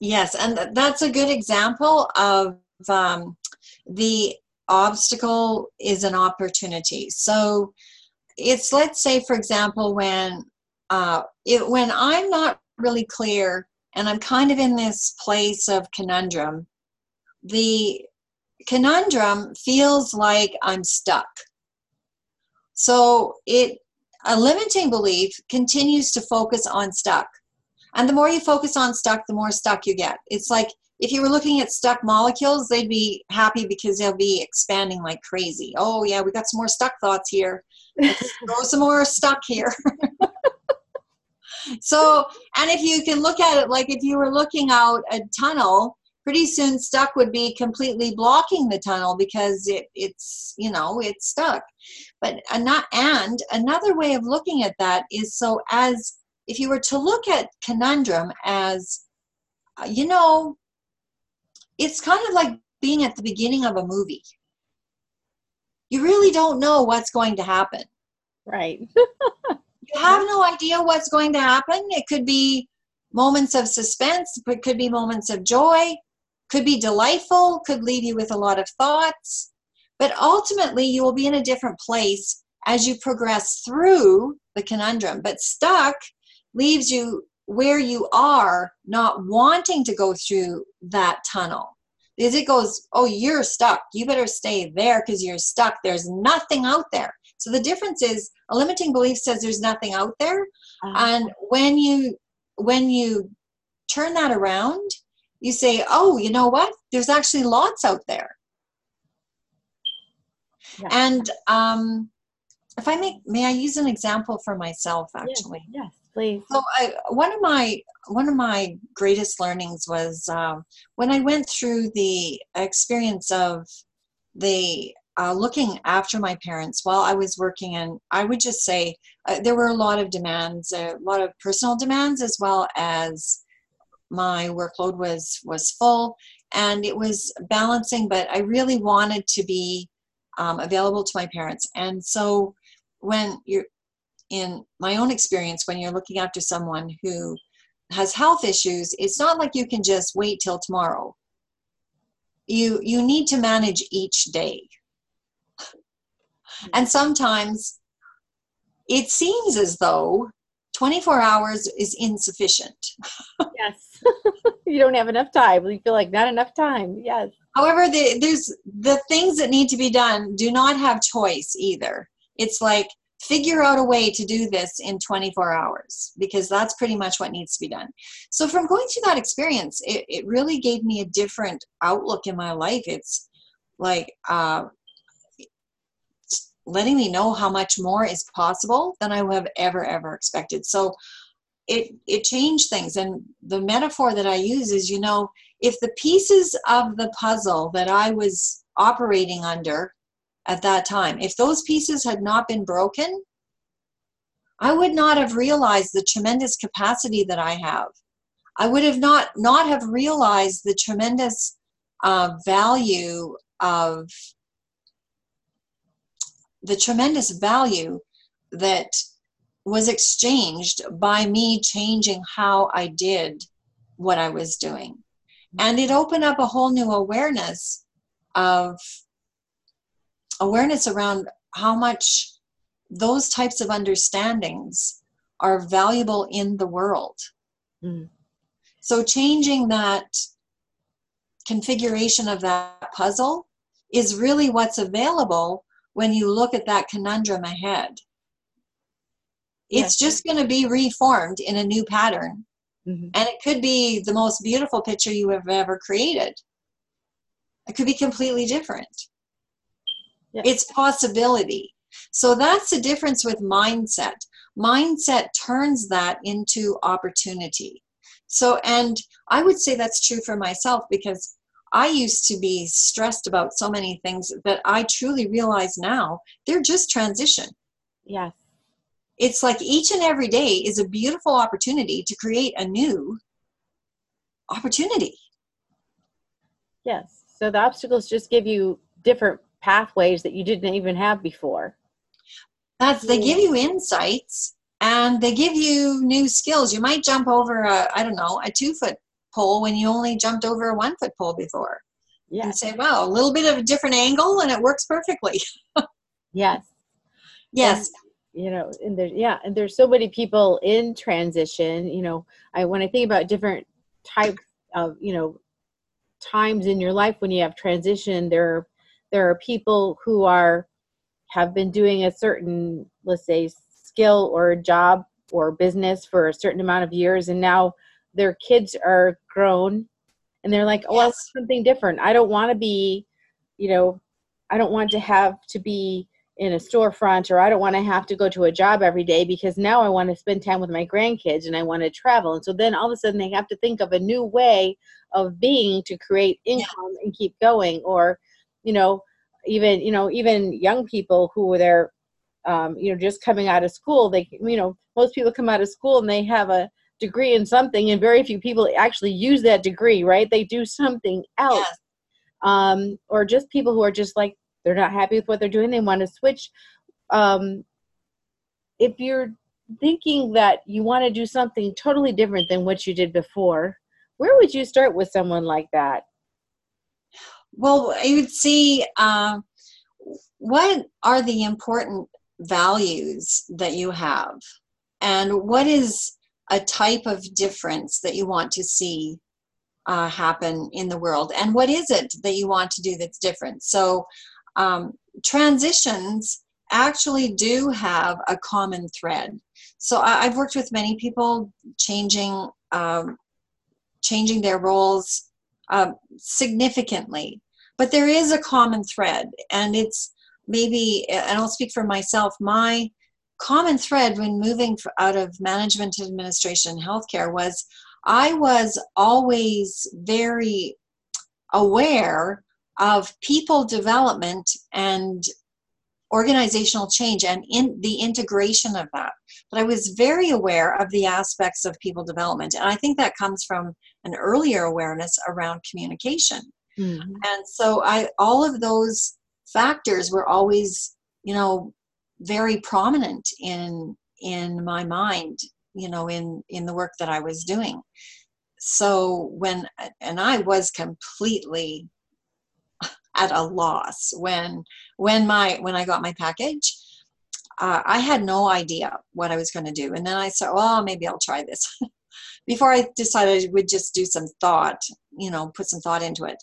yes, and that's a good example of um, the obstacle is an opportunity. So it's let's say, for example, when uh, it, when I'm not really clear and I'm kind of in this place of conundrum. The conundrum feels like I'm stuck. So it a limiting belief continues to focus on stuck. And the more you focus on stuck, the more stuck you get. It's like if you were looking at stuck molecules, they'd be happy because they'll be expanding like crazy. Oh yeah, we got some more stuck thoughts here. Let's <laughs> throw some more stuck here. <laughs> so, and if you can look at it like if you were looking out a tunnel, pretty soon stuck would be completely blocking the tunnel because it, it's you know it's stuck but not and another way of looking at that is so as if you were to look at conundrum as uh, you know it's kind of like being at the beginning of a movie you really don't know what's going to happen right <laughs> you have no idea what's going to happen. It could be moments of suspense, it could be moments of joy, could be delightful, could leave you with a lot of thoughts. But ultimately, you will be in a different place as you progress through the conundrum. But stuck leaves you where you are, not wanting to go through that tunnel. is it goes, oh, you're stuck. You better stay there because you're stuck. There's nothing out there. So the difference is a limiting belief says there's nothing out there. Uh-huh. And when you when you turn that around, you say, "Oh, you know what? There's actually lots out there." Yeah. And um, if I make, may I use an example for myself? Actually, yes, yes please. So, I, one of my one of my greatest learnings was um, when I went through the experience of the uh, looking after my parents while I was working, and I would just say uh, there were a lot of demands, a lot of personal demands, as well as my workload was was full, and it was balancing. But I really wanted to be um, available to my parents, and so when you're in my own experience when you're looking after someone who has health issues it's not like you can just wait till tomorrow. You you need to manage each day. <laughs> And sometimes it seems as though 24 hours is insufficient. <laughs> Yes. <laughs> You don't have enough time. You feel like not enough time. Yes. However the, there's the things that need to be done do not have choice either. It's like figure out a way to do this in 24 hours because that's pretty much what needs to be done. So from going through that experience it, it really gave me a different outlook in my life. It's like uh, letting me know how much more is possible than i have ever ever expected. So it it changed things. And the metaphor that i use is you know if the pieces of the puzzle that i was operating under at that time. If those pieces had not been broken, I would not have realized the tremendous capacity that I have. I would have not not have realized the tremendous uh, value of the tremendous value that was exchanged by me changing how I did what I was doing. And it opened up a whole new awareness of awareness around how much those types of understandings are valuable in the world. Mm. So, changing that configuration of that puzzle is really what's available when you look at that conundrum ahead. It's yes. just going to be reformed in a new pattern. Mm-hmm. And it could be the most beautiful picture you have ever created. It could be completely different it's possibility. So that's the difference with mindset. Mindset turns that into opportunity. So and i would say that's true for myself because i used to be stressed about so many things that i truly realize now they're just transition. Yes. It's like each and every day is a beautiful opportunity to create a new opportunity. Yes. So the obstacles just give you different pathways that you didn't even have before. That's they give hmm. you insights and they give you new skills. You might jump over a I don't know a two foot pole when you only jumped over a one foot pole before. Yeah. And say, wow, a little bit of a different angle and it works perfectly. <laughs> yes. Yes. And, you know, and there's yeah, and there's so many people in transition. You know, I when I think about different types of you know times in your life when you have transition, there are there are people who are have been doing a certain let's say skill or job or business for a certain amount of years and now their kids are grown and they're like oh yes. something different i don't want to be you know i don't want to have to be in a storefront or i don't want to have to go to a job every day because now i want to spend time with my grandkids and i want to travel and so then all of a sudden they have to think of a new way of being to create income yeah. and keep going or you know even you know even young people who were there um, you know just coming out of school they you know most people come out of school and they have a degree in something and very few people actually use that degree right? They do something else. Yes. um, or just people who are just like they're not happy with what they're doing they want to switch. Um, if you're thinking that you want to do something totally different than what you did before where would you start with someone like that well, I would see uh, what are the important values that you have, and what is a type of difference that you want to see uh, happen in the world, and what is it that you want to do that's different. So, um, transitions actually do have a common thread. So I, have worked with many people changing um, changing their roles uh, significantly. But there is a common thread, and it's maybe, and I'll speak for myself, my common thread when moving out of management administration healthcare was I was always very aware of people development and organizational change and in the integration of that but i was very aware of the aspects of people development and i think that comes from an earlier awareness around communication. Mm-hmm. and so i all of those factors were always you know very prominent in in my mind you know in in the work that i was doing. So when and i was completely <laughs> at a loss when when my when i got my package uh, i had no idea what i was going to do. And then i said well maybe i'll try this <laughs> before i decided i would just do some thought you know put some thought into it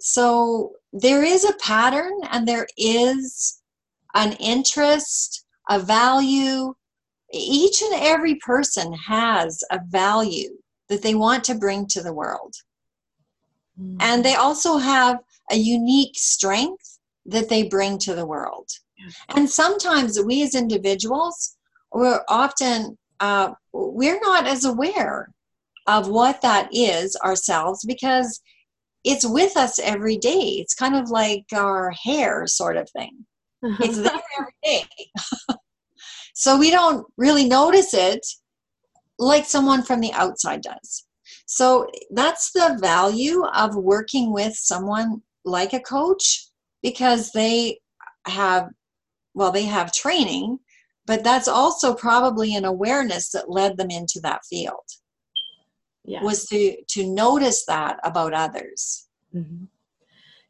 so there is a pattern and there is an interest a value each and every person has a value that they want to bring to the world mm-hmm. and they also have a unique strength that they bring to the world. And sometimes we as individuals, we're often, uh, we're not as aware of what that is ourselves because it's with us every day. It's kind of like our hair sort of thing. <laughs> It's there every day. <laughs> so we don't really notice it like someone from the outside does. So that's the value of working with someone like a coach because they have well they have training but that's also probably an awareness that led them into that field yeah. was to to notice that about others mm-hmm.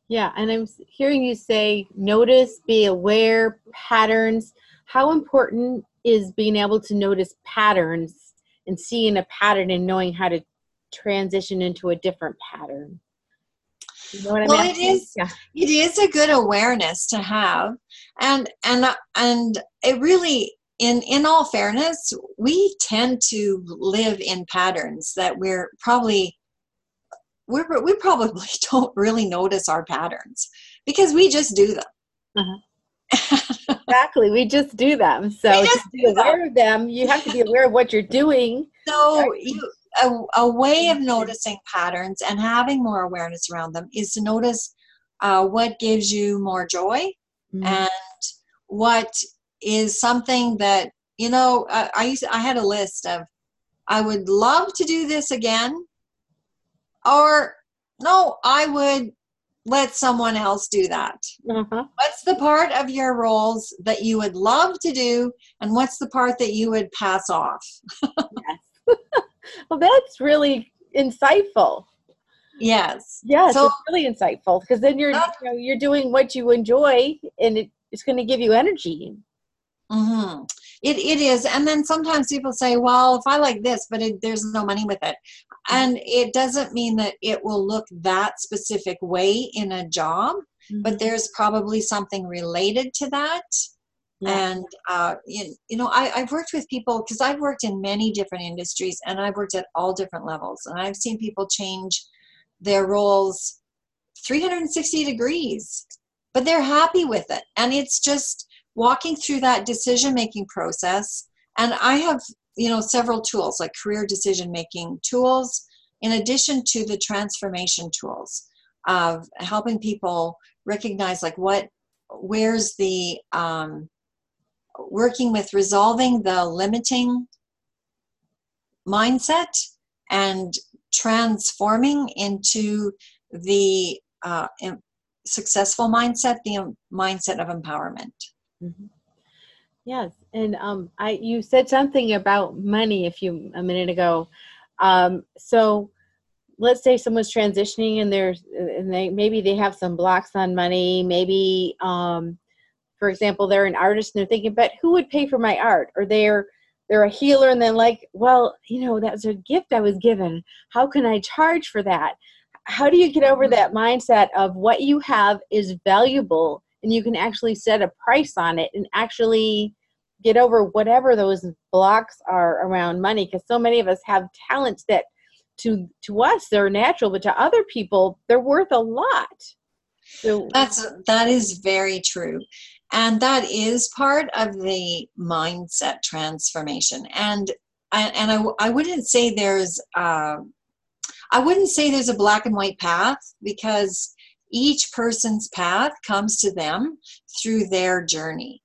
yeah and i'm hearing you say notice be aware patterns how important is being able to notice patterns and seeing a pattern and knowing how to transition into a different pattern you know what I mean? well, it is. Yeah. It is a good awareness to have, and and and it really, in in all fairness, we tend to live in patterns that we're probably we're, we probably <laughs> don't really notice our patterns because we just do them. Uh-huh. <laughs> exactly, we just do them. So to be aware them. of them, you have to be aware of what you're doing. So you a, a way of noticing patterns and having more awareness around them is to notice uh, what gives you more joy mm-hmm. and what is something that you know uh, i used i had a list of i would love to do this again or no i would let someone else do that uh-huh. what's the part of your roles that you would love to do and what's the part that you would pass off <laughs> yes <laughs> well, that's really insightful. Yes. Yes, so, it's really insightful because then you're uh, you know, you're doing what you enjoy, and it, it's going to give you energy. Mm-hmm. It it is, and then sometimes people say, "Well, if I like this, but it, there's no money with it," and it doesn't mean that it will look that specific way in a job, mm-hmm. but there's probably something related to that and uh, you, you know I, i've worked with people because i've worked in many different industries and i've worked at all different levels and i've seen people change their roles 360 degrees but they're happy with it. And it's just walking through that decision making process. And i have you know several tools like career decision making tools in addition to the transformation tools of helping people recognize like what where's the um, working with resolving the limiting mindset and transforming into the uh, successful mindset, the mindset of empowerment. Mm-hmm. Yes, and um, I you said something about money a few a minute ago. Um, so let's say someone's transitioning and there's and they maybe they have some blocks on money, maybe um, for example they're an artist and they're thinking but who would pay for my art or they're they're a healer and then like well you know that was a gift i was given. How can i charge for that? How do you get over mm-hmm. that mindset of what you have is valuable and you can actually set a price on it and actually get over whatever those blocks are around money? Because so many of us have talents that to to us they're natural but to other people they're worth a lot. So that's that is very true and that is part of the mindset transformation. And and i, I wouldn't say there's uh, i wouldn't say there's a black and white path because each person's path comes to them through their journey.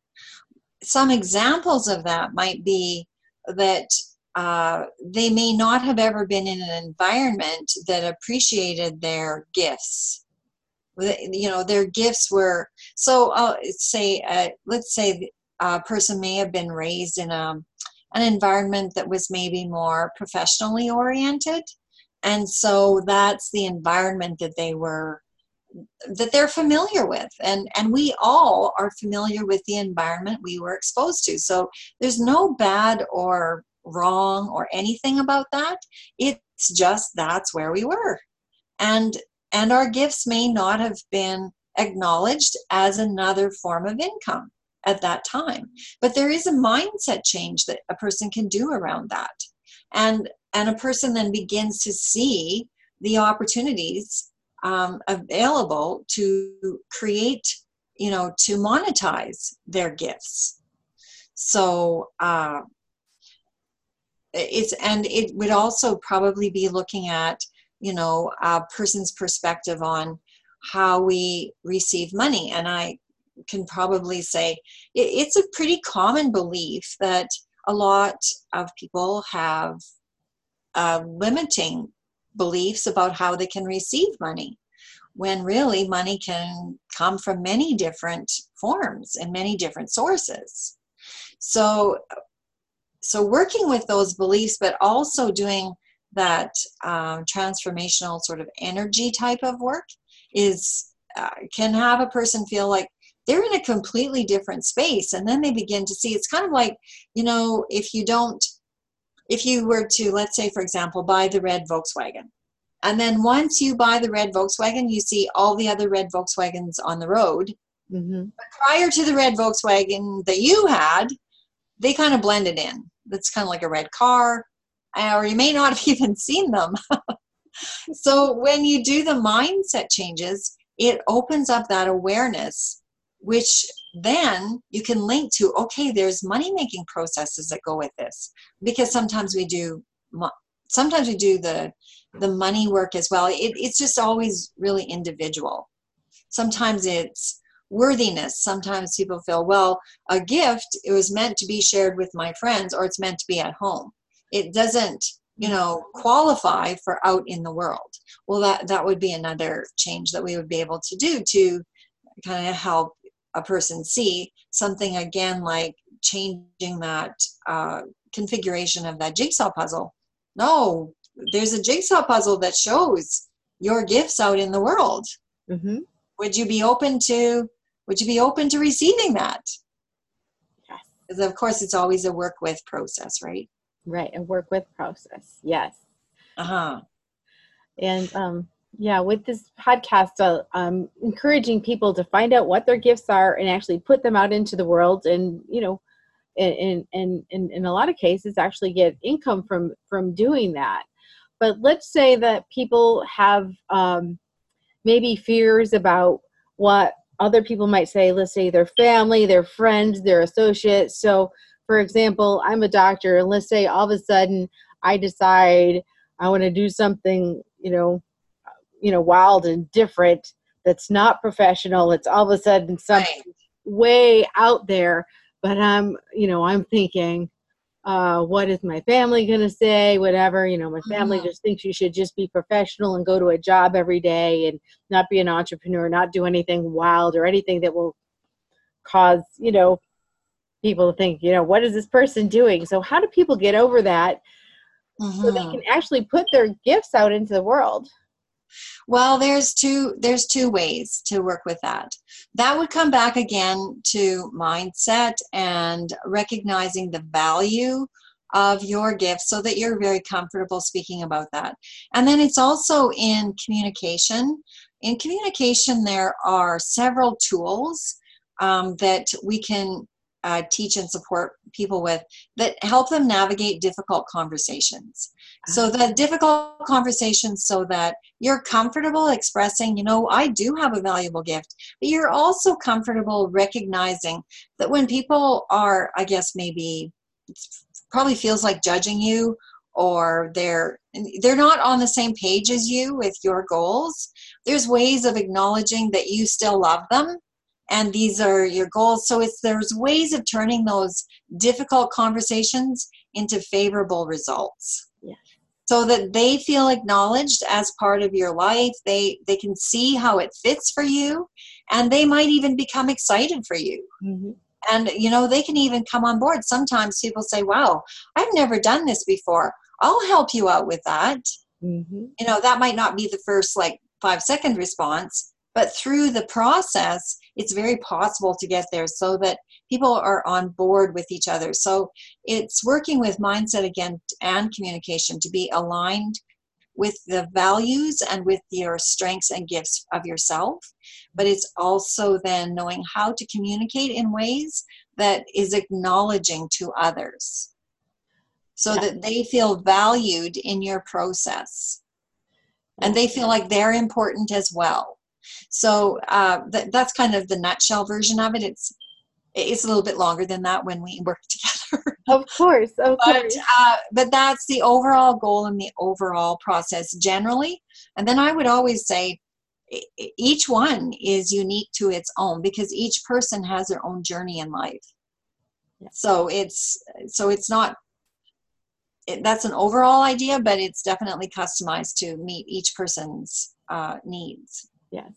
Some examples of that might be that uh, they may not have ever been in an environment that appreciated their gifts you know their gifts were so uh, say uh, let's say a person may have been raised in a, an environment that was maybe more professionally oriented. And so that's the environment that they were that they're familiar with. And and we all are familiar with the environment we were exposed to. So there's no bad or wrong or anything about that. It's just that's where we were. And and our gifts may not have been acknowledged as another form of income at that time. But there is a mindset change that a person can do around that. And and a person then begins to see the opportunities um, available to create you know to monetize their gifts. So uh, it's and it would also probably be looking at you know a person's perspective on how we receive money. And i can probably say it's a pretty common belief that a lot of people have uh, limiting beliefs about how they can receive money when really money can come from many different forms and many different sources. So so working with those beliefs but also doing that um, transformational sort of energy type of work is uh, can have a person feel like they're in a completely different space and then they begin to see it's kind of like you know if you don't if you were to let's say for example buy the red volkswagen and then once you buy the red volkswagen you see all the other red volkswagens on the road mm-hmm. but prior to the red volkswagen that you had they kind of blended in it's kind of like a red car Uh, or you may not have <laughs> even seen them. <laughs> So when you do the mindset changes it opens up that awareness which then you can link to okay there's money making processes that go with this. Because sometimes we do sometimes we do the the money work as well. It, it's just always really individual. Sometimes it's worthiness. Sometimes people feel well a gift it was meant to be shared with my friends or it's meant to be at home it doesn't you know qualify for out in the world well that that would be another change that we would be able to do to kind of help a person see something again like changing that uh, configuration of that jigsaw puzzle. No, there's a jigsaw puzzle that shows your gifts out in the world. Mm-hmm. Would you be open to? Would you be open to receiving that? Yes. Because of course, it's always a work with process, right? Right, a work with process. Yes. Uh huh. And um, yeah with this podcast uh, i'm encouraging people to find out what their gifts are and actually put them out into the world and you know and and and in a lot of cases actually get income from from doing that but let's say that people have um, maybe fears about what other people might say let's say their family their friends their associates so for example i'm a doctor and let's say all of a sudden i decide i want to do something you know you know wild and different that's not professional it's all of a sudden something right. way out there but i'm you know i'm thinking uh, what is my family going to say whatever you know my family mm-hmm. just thinks you should just be professional and go to a job every day and not be an entrepreneur not do anything wild or anything that will cause you know people think you know what is this person doing so how do people get over that mm-hmm. so they mm-hmm. can actually put their gifts out into the world well, there's two there's two ways to work with that. That would come back again to mindset and recognizing the value of your gift so that you're very comfortable speaking about that. And then it's also in communication. In communication, there are several tools um, that we can uh, teach and support people with that help them navigate difficult conversations. So the difficult conversations so that you're comfortable expressing, you know, I do have a valuable gift, but you're also comfortable recognizing that when people are, I guess maybe probably feels like judging you or they're they're not on the same page as you with your goals there's ways of acknowledging that you still love them and these are your goals. So it's there's ways of turning those difficult conversations into favorable results. Yeah. so that they feel acknowledged as part of your life. They they can see how it fits for you and they might even become excited for you. Mm-hmm. and you know they can even come on board. Sometimes people say wow i've never done this before. I'll help you out with that. Mm-hmm. you know that might not be the first like five second response but through the process it's very possible to get there so that people are on board with each other. So it's working with mindset again and communication to be aligned with the values and with your strengths and gifts of yourself. But it's also then knowing how to communicate in ways that is acknowledging to others. So yeah. that they feel valued in your process. And they feel like they're important as well so uh, th- that's kind of the nutshell version of it it's it's a little bit longer than that when we work <laughs> together. Of course, of but, course. Uh, but that's the overall goal and the overall process generally. And then I would always say each one is unique to its own because each person has their own journey in life. Yeah. So it's so it's not it, that's an overall idea, but it's definitely customized to meet each person's uh, needs. Yes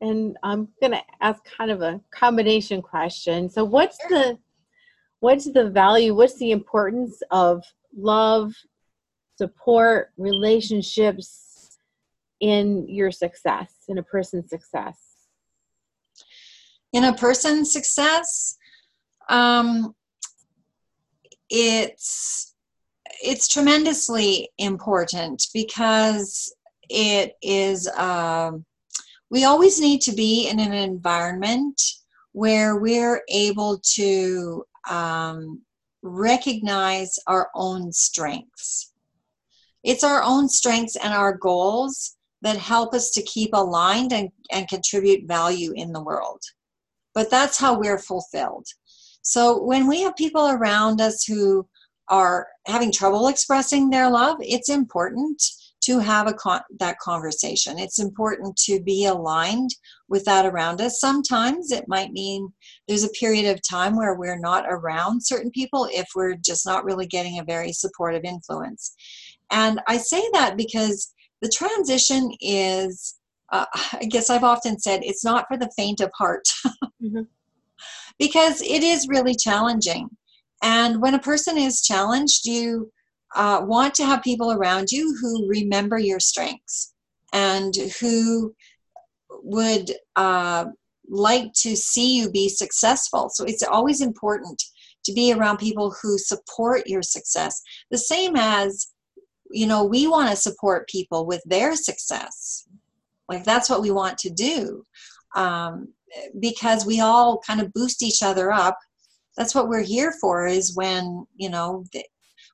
and I'm going to ask kind of a combination question. So, what's the what's the value? What's the importance of love, support, relationships in your success, in a person's success? In a person's success, um, it's it's tremendously important because it is. Um, we always need to be in an environment where we're able to um, recognize our own strengths. It's our own strengths and our goals that help us to keep aligned and, and contribute value in the world. But that's how we're fulfilled. So when we have people around us who are having trouble expressing their love, it's important to have a con- that conversation. It's important to be aligned with that around us. Sometimes it might mean there's a period of time where we're not around certain people if we're just not really getting a very supportive influence. And I say that because the transition is, uh, I guess I've often said, it's not for the faint of heart. <laughs> mm-hmm. Because it is really challenging. And when a person is challenged, you uh, want to have people around you who remember your strengths and who would uh, like to see you be successful. So it's always important to be around people who support your success. The same as, you know, we want to support people with their success. Like that's what we want to do um, because we all kind of boost each other up. That's what we're here for is when, you know,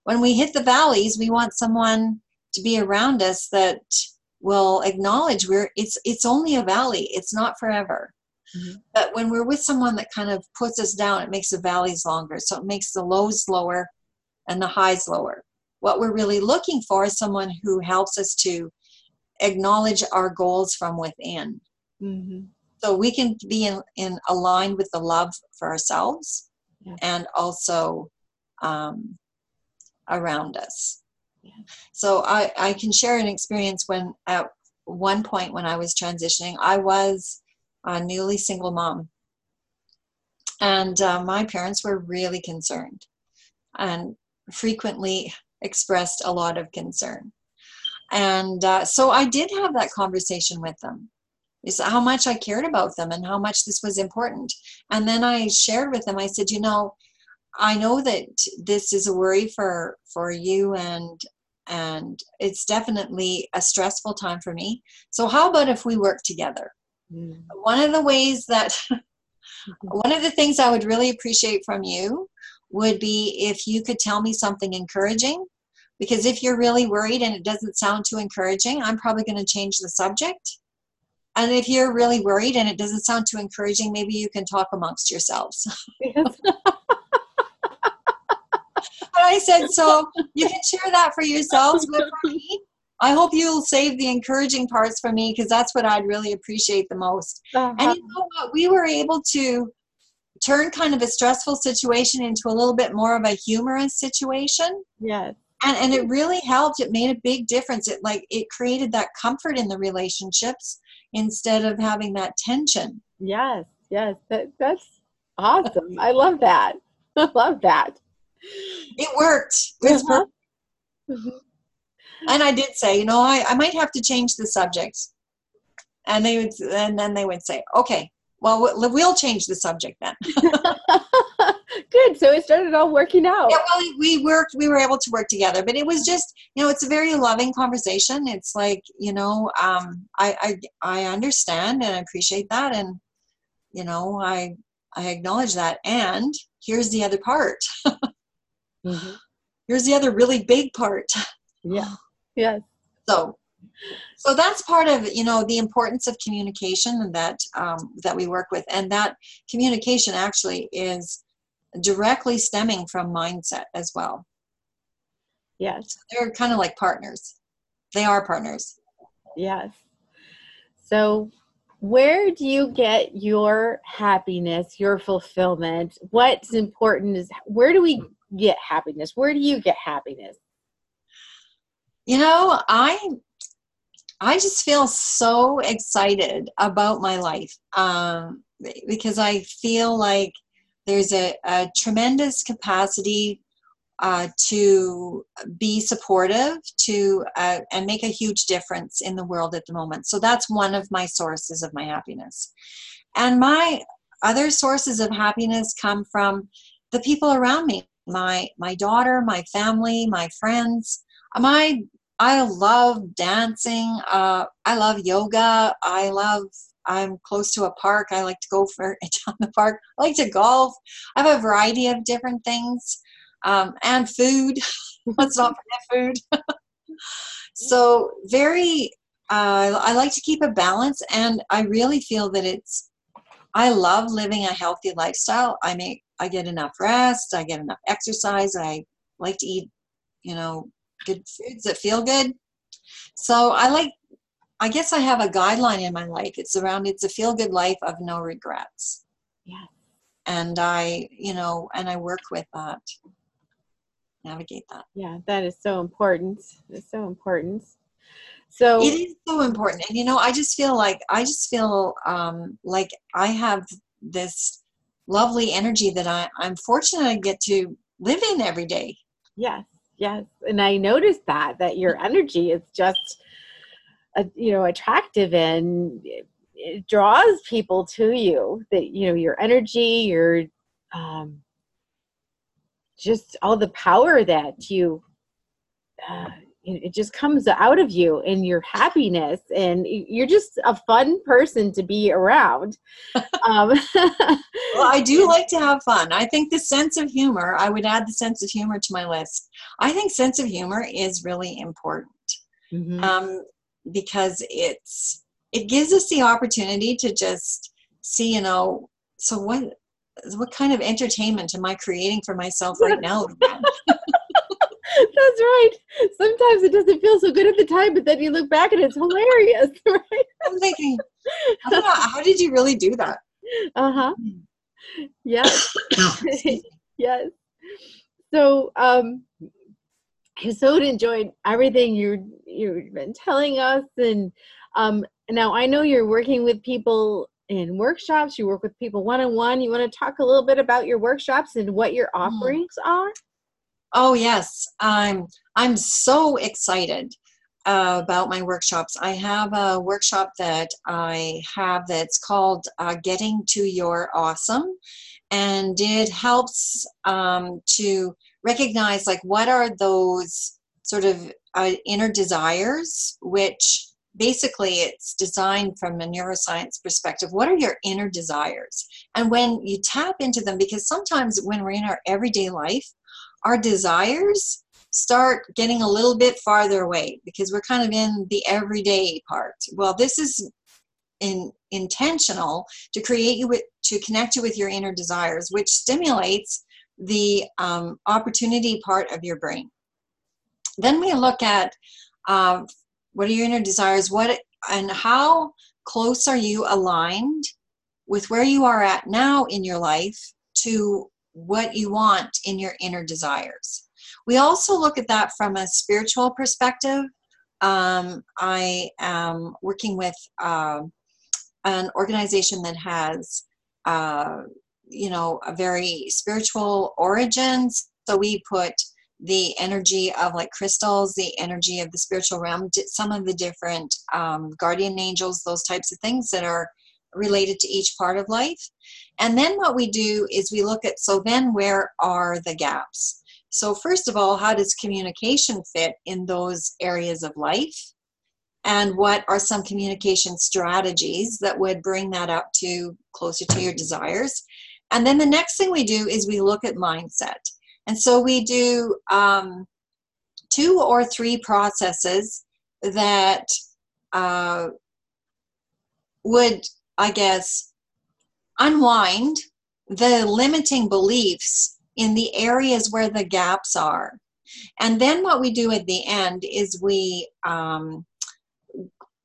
when we hit the valleys, we want someone to be around us that will acknowledge we're it's it's only a valley. It's not forever. Mm-hmm. But when we're with someone that kind of puts us down, it makes the valleys longer. So it makes the lows lower and the highs lower. What we're really looking for is someone who helps us to acknowledge our goals from within. Mm-hmm. So we can be in, in aligned with the love for ourselves yeah. and also um, around us. Yeah. So I, I can share an experience when at one point when I was transitioning, I was a newly single mom. And uh, my parents were really concerned and frequently expressed a lot of concern. And uh, so I did have that conversation with them. Is how much I cared about them and how much this was important. And then I shared with them, I said, you know, I know that this is a worry for for you and and it's definitely a stressful time for me. So how about if we work together? Mm. One of the ways that mm-hmm. <laughs> one of the things I would really appreciate from you would be if you could tell me something encouraging because if you're really worried and it doesn't sound too encouraging, I'm probably going to change the subject. And if you're really worried and it doesn't sound too encouraging, maybe you can talk amongst yourselves. <laughs> I said, so you can share that for yourselves, but for me, I hope you'll save the encouraging parts for me because that's what I'd really appreciate the most. Uh-huh. And you know what? We were able to turn kind of a stressful situation into a little bit more of a humorous situation. Yes. And, and it really helped. It made a big difference. It like it created that comfort in the relationships instead of having that tension. Yes, yes. That that's awesome. I love that. <laughs> I love that. It worked. It's Uh-huh. Mhm. And I did say, you know, I, I might have to change the subject. And they would, and then they would say, okay, well, we'll we'll change the subject then. <laughs> Good. So it started all working out. Yeah, well, we worked, we were able to work together, but it was just, you know, it's a very loving conversation. It's like, you know, um, I, I, I understand and I appreciate that. And, you know, I, I acknowledge that. And here's the other part. <laughs> Mhm. <sighs> Here's the other really big part. Yeah. <gasps> Yes. So, so that's part of, you know, the importance of communication that, um, that we work with. And that communication actually is directly stemming from mindset as well. Yes. they're kind of like partners. They are partners. Yes. So, where do you get your happiness, your fulfillment? What's important is where do we get happiness? Where do you get happiness? You know, I I just feel so excited about my life um, because I feel like there's a, a tremendous capacity uh, to be supportive to uh, and make a huge difference in the world at the moment. So that's one of my sources of my happiness. And my other sources of happiness come from the people around me my my daughter my family my friends. My i love dancing uh, i love yoga. I love i'm close to a park. I like to go for it <laughs> down the park. I like to golf. I have a variety of different things um, and food. <laughs> Let's not forget food. <laughs> So very uh, i like to keep a balance and i really feel that it's i love living a healthy lifestyle i make I get enough rest, I get enough exercise, I like to eat, you know, good foods that feel good. So I like I guess I have a guideline in my life. It's around it's a feel good life of no regrets. Yeah. And I, you know, and I work with that. Navigate that. Yeah, that is so important. It's so important. So It is so important. And you know, I just feel like I just feel um like I have this lovely energy that I, I'm fortunate I get to live in every day. Yes, yes, and I noticed that that your <laughs> energy is just, uh, you know, attractive and it, it draws people to you. That you know your energy, your, um, just all the power that you. Uh, it just comes out of you and your happiness and you're just a fun person to be around <laughs> um, <laughs> Well, I do <laughs> like to have fun. I think the sense of humor, I would add the sense of humor to my list. I think sense of humor is really important Mhm. um, because it's it gives us the opportunity to just see, you know, so what what kind of entertainment am I creating for myself right now? That's right. Sometimes it doesn't feel so good at the time, but then you look back and it's hilarious, <laughs> right? I'm thinking, <laughs> know, how did you really do that? Uh huh. Yes. <coughs> <coughs> yes. So, um, I so enjoyed everything you you've been telling us, and um, now I know you're working with people in workshops. You work with people one on one. You want to talk a little bit about your workshops and what your offerings are? Oh yes, I'm I'm so excited uh, about my workshops. I have a workshop that I have that's called uh, "Getting to Your Awesome," and it helps um, to recognize like what are those sort of uh, inner desires, which basically it's designed from a neuroscience perspective. What are your inner desires? And when you tap into them, because sometimes when we're in our everyday life our desires start getting a little bit farther away because we're kind of in the everyday part. Well, this is in, intentional to create you with to connect you with your inner desires, which stimulates the um, opportunity part of your brain. Then we look at uh, what are your inner desires, what and how close are you aligned with where you are at now in your life to what you want in your inner desires. We also look at that from a spiritual perspective. Um, I am working with uh, an organization that has uh, you know, a very spiritual origins. So we put the energy of like crystals, the energy of the spiritual realm, some of the different um, guardian angels, those types of things that are related to each part of life. And then what we do is we look at so then where are the gaps? So, first of all, how does communication fit in those areas of life? And what are some communication strategies that would bring that up to closer to your desires? And then the next thing we do is we look at mindset. And so we do um, two or three processes that uh, would, I guess, unwind the limiting beliefs in the areas where the gaps are. And then what we do at the end is we um,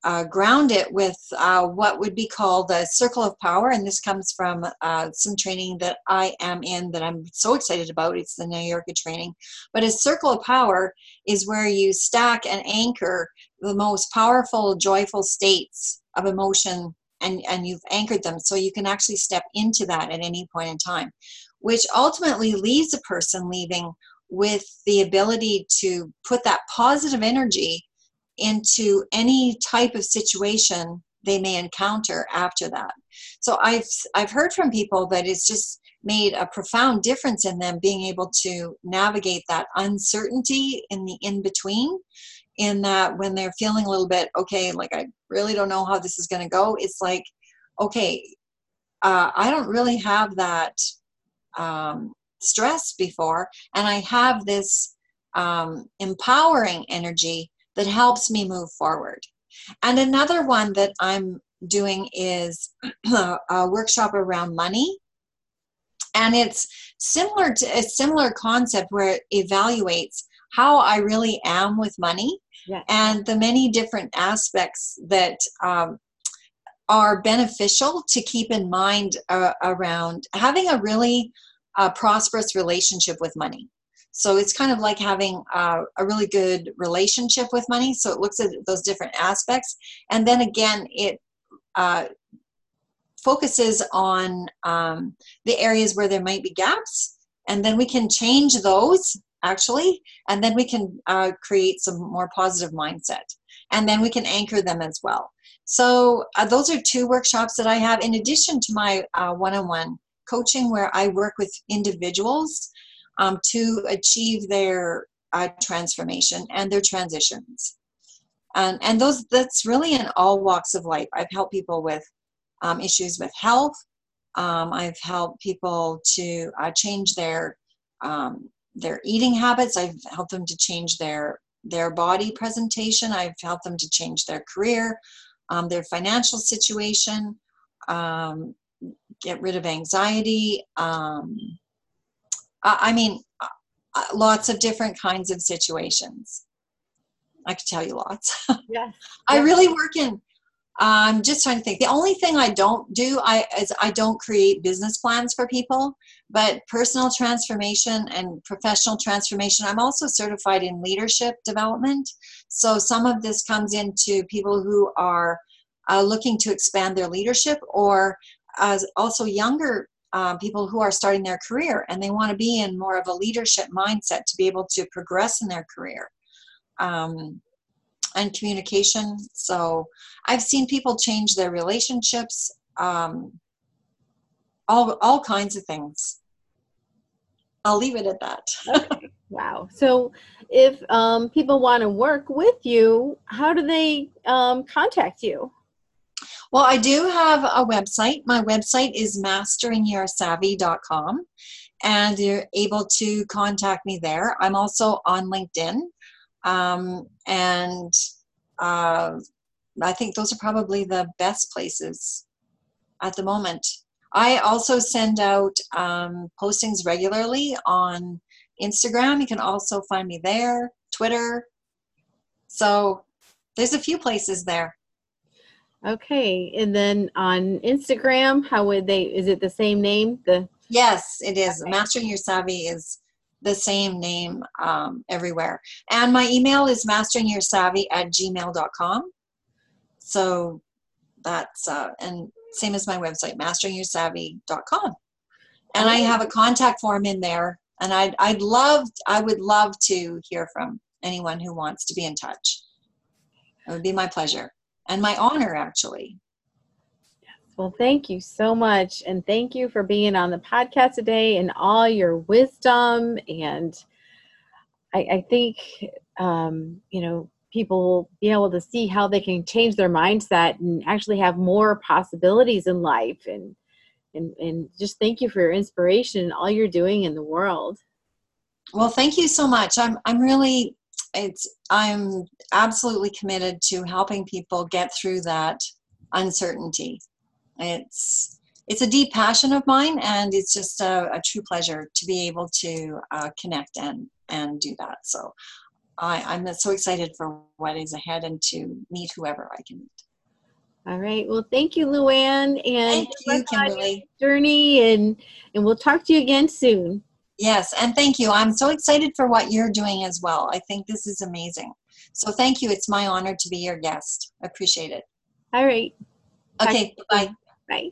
uh, ground it with uh, what would be called a circle of power. And this comes from uh, some training that I am in that I'm so excited about. It's the New Yorker training. But a circle of power is where you stack and anchor the most powerful, joyful states of emotion and, and you've anchored them so you can actually step into that at any point in time, which ultimately leaves a person leaving with the ability to put that positive energy into any type of situation they may encounter after that. So I've I've heard from people that it's just made a profound difference in them being able to navigate that uncertainty in the in between in that when they're feeling a little bit okay like i really don't know how this is going to go it's like okay uh, i don't really have that um, stress before and i have this um, empowering energy that helps me move forward. And another one that i'm doing is <clears throat> a workshop around money and it's similar to a similar concept where it evaluates how I really am with money yeah. and the many different aspects that um, are beneficial to keep in mind uh, around having a really uh, prosperous relationship with money. So it's kind of like having uh, a really good relationship with money. So it looks at those different aspects. And then again, it uh, focuses on um, the areas where there might be gaps. And then we can change those actually, and then we can uh, create some more positive mindset. And then we can anchor them as well. So, uh, those are two workshops that I have in addition to my one on one coaching, where I work with individuals um, to achieve their uh, transformation and their transitions. And, and those that's really in all walks of life. I've helped people with um, issues with health. Um, I've helped people to uh, change their um, their eating habits. I've helped them to change their their body presentation. I've helped them to change their career, um, their financial situation, um, get rid of anxiety. Um, I mean, uh, uh, lots of different kinds of situations. I could tell you lots. <laughs> Yeah. I really work in I'm just trying to think. The only thing I don't do I is I don't create business plans for people, but personal transformation and professional transformation. I'm also certified in leadership development. So some of this comes into people who are uh, looking to expand their leadership or as also younger uh, people who are starting their career and they want to be in more of a leadership mindset to be able to progress in their career. Um, and communication. So I've seen people change their relationships, um, all all kinds of things. I'll leave it at that. okay. <laughs> Wow. So if um, people want to work with you, how do they um, contact you? Well, I do have a website. My website is masteringyoursavvy.com, and you're able to contact me there. I'm also on LinkedIn. Um, and uh, I think those are probably the best places at the moment. I also send out um, postings regularly on Instagram. You can also find me there, Twitter. So there's a few places there. Okay, and then on Instagram, how would they? Is it the same name? The yes, it is. Okay. Mastering Your Savvy is the same name um, everywhere. And my email is masteringyoursavvy at gmail.com. So that's, uh, and same as my website, masteringyoursavvy.com. and I have a contact form in there. And I'd I'd love I would love to hear from anyone who wants to be in touch. It would be my pleasure and my honor, actually. Well, thank you so much. And thank you for being on the podcast today and all your wisdom. And I, I think, um, you know, people will be able to see how they can change their mindset and actually have more possibilities in life. And, and, and just thank you for your inspiration and all you're doing in the world. Well, thank you so much. I'm, I'm really it's i'm absolutely committed to helping people get through that uncertainty it's it's a deep passion of mine and it's just a, a true pleasure to be able to uh, connect and and do that so I, i'm so excited for what is ahead and to meet whoever i can meet all right well thank you luann and thank you kimberly journey and and we'll talk to you again soon Yes, and thank you. I'm so excited for what you're doing as well. I think this is amazing. So thank you. It's my honor to be your guest. Appreciate it. All right. Okay, bye. Bye.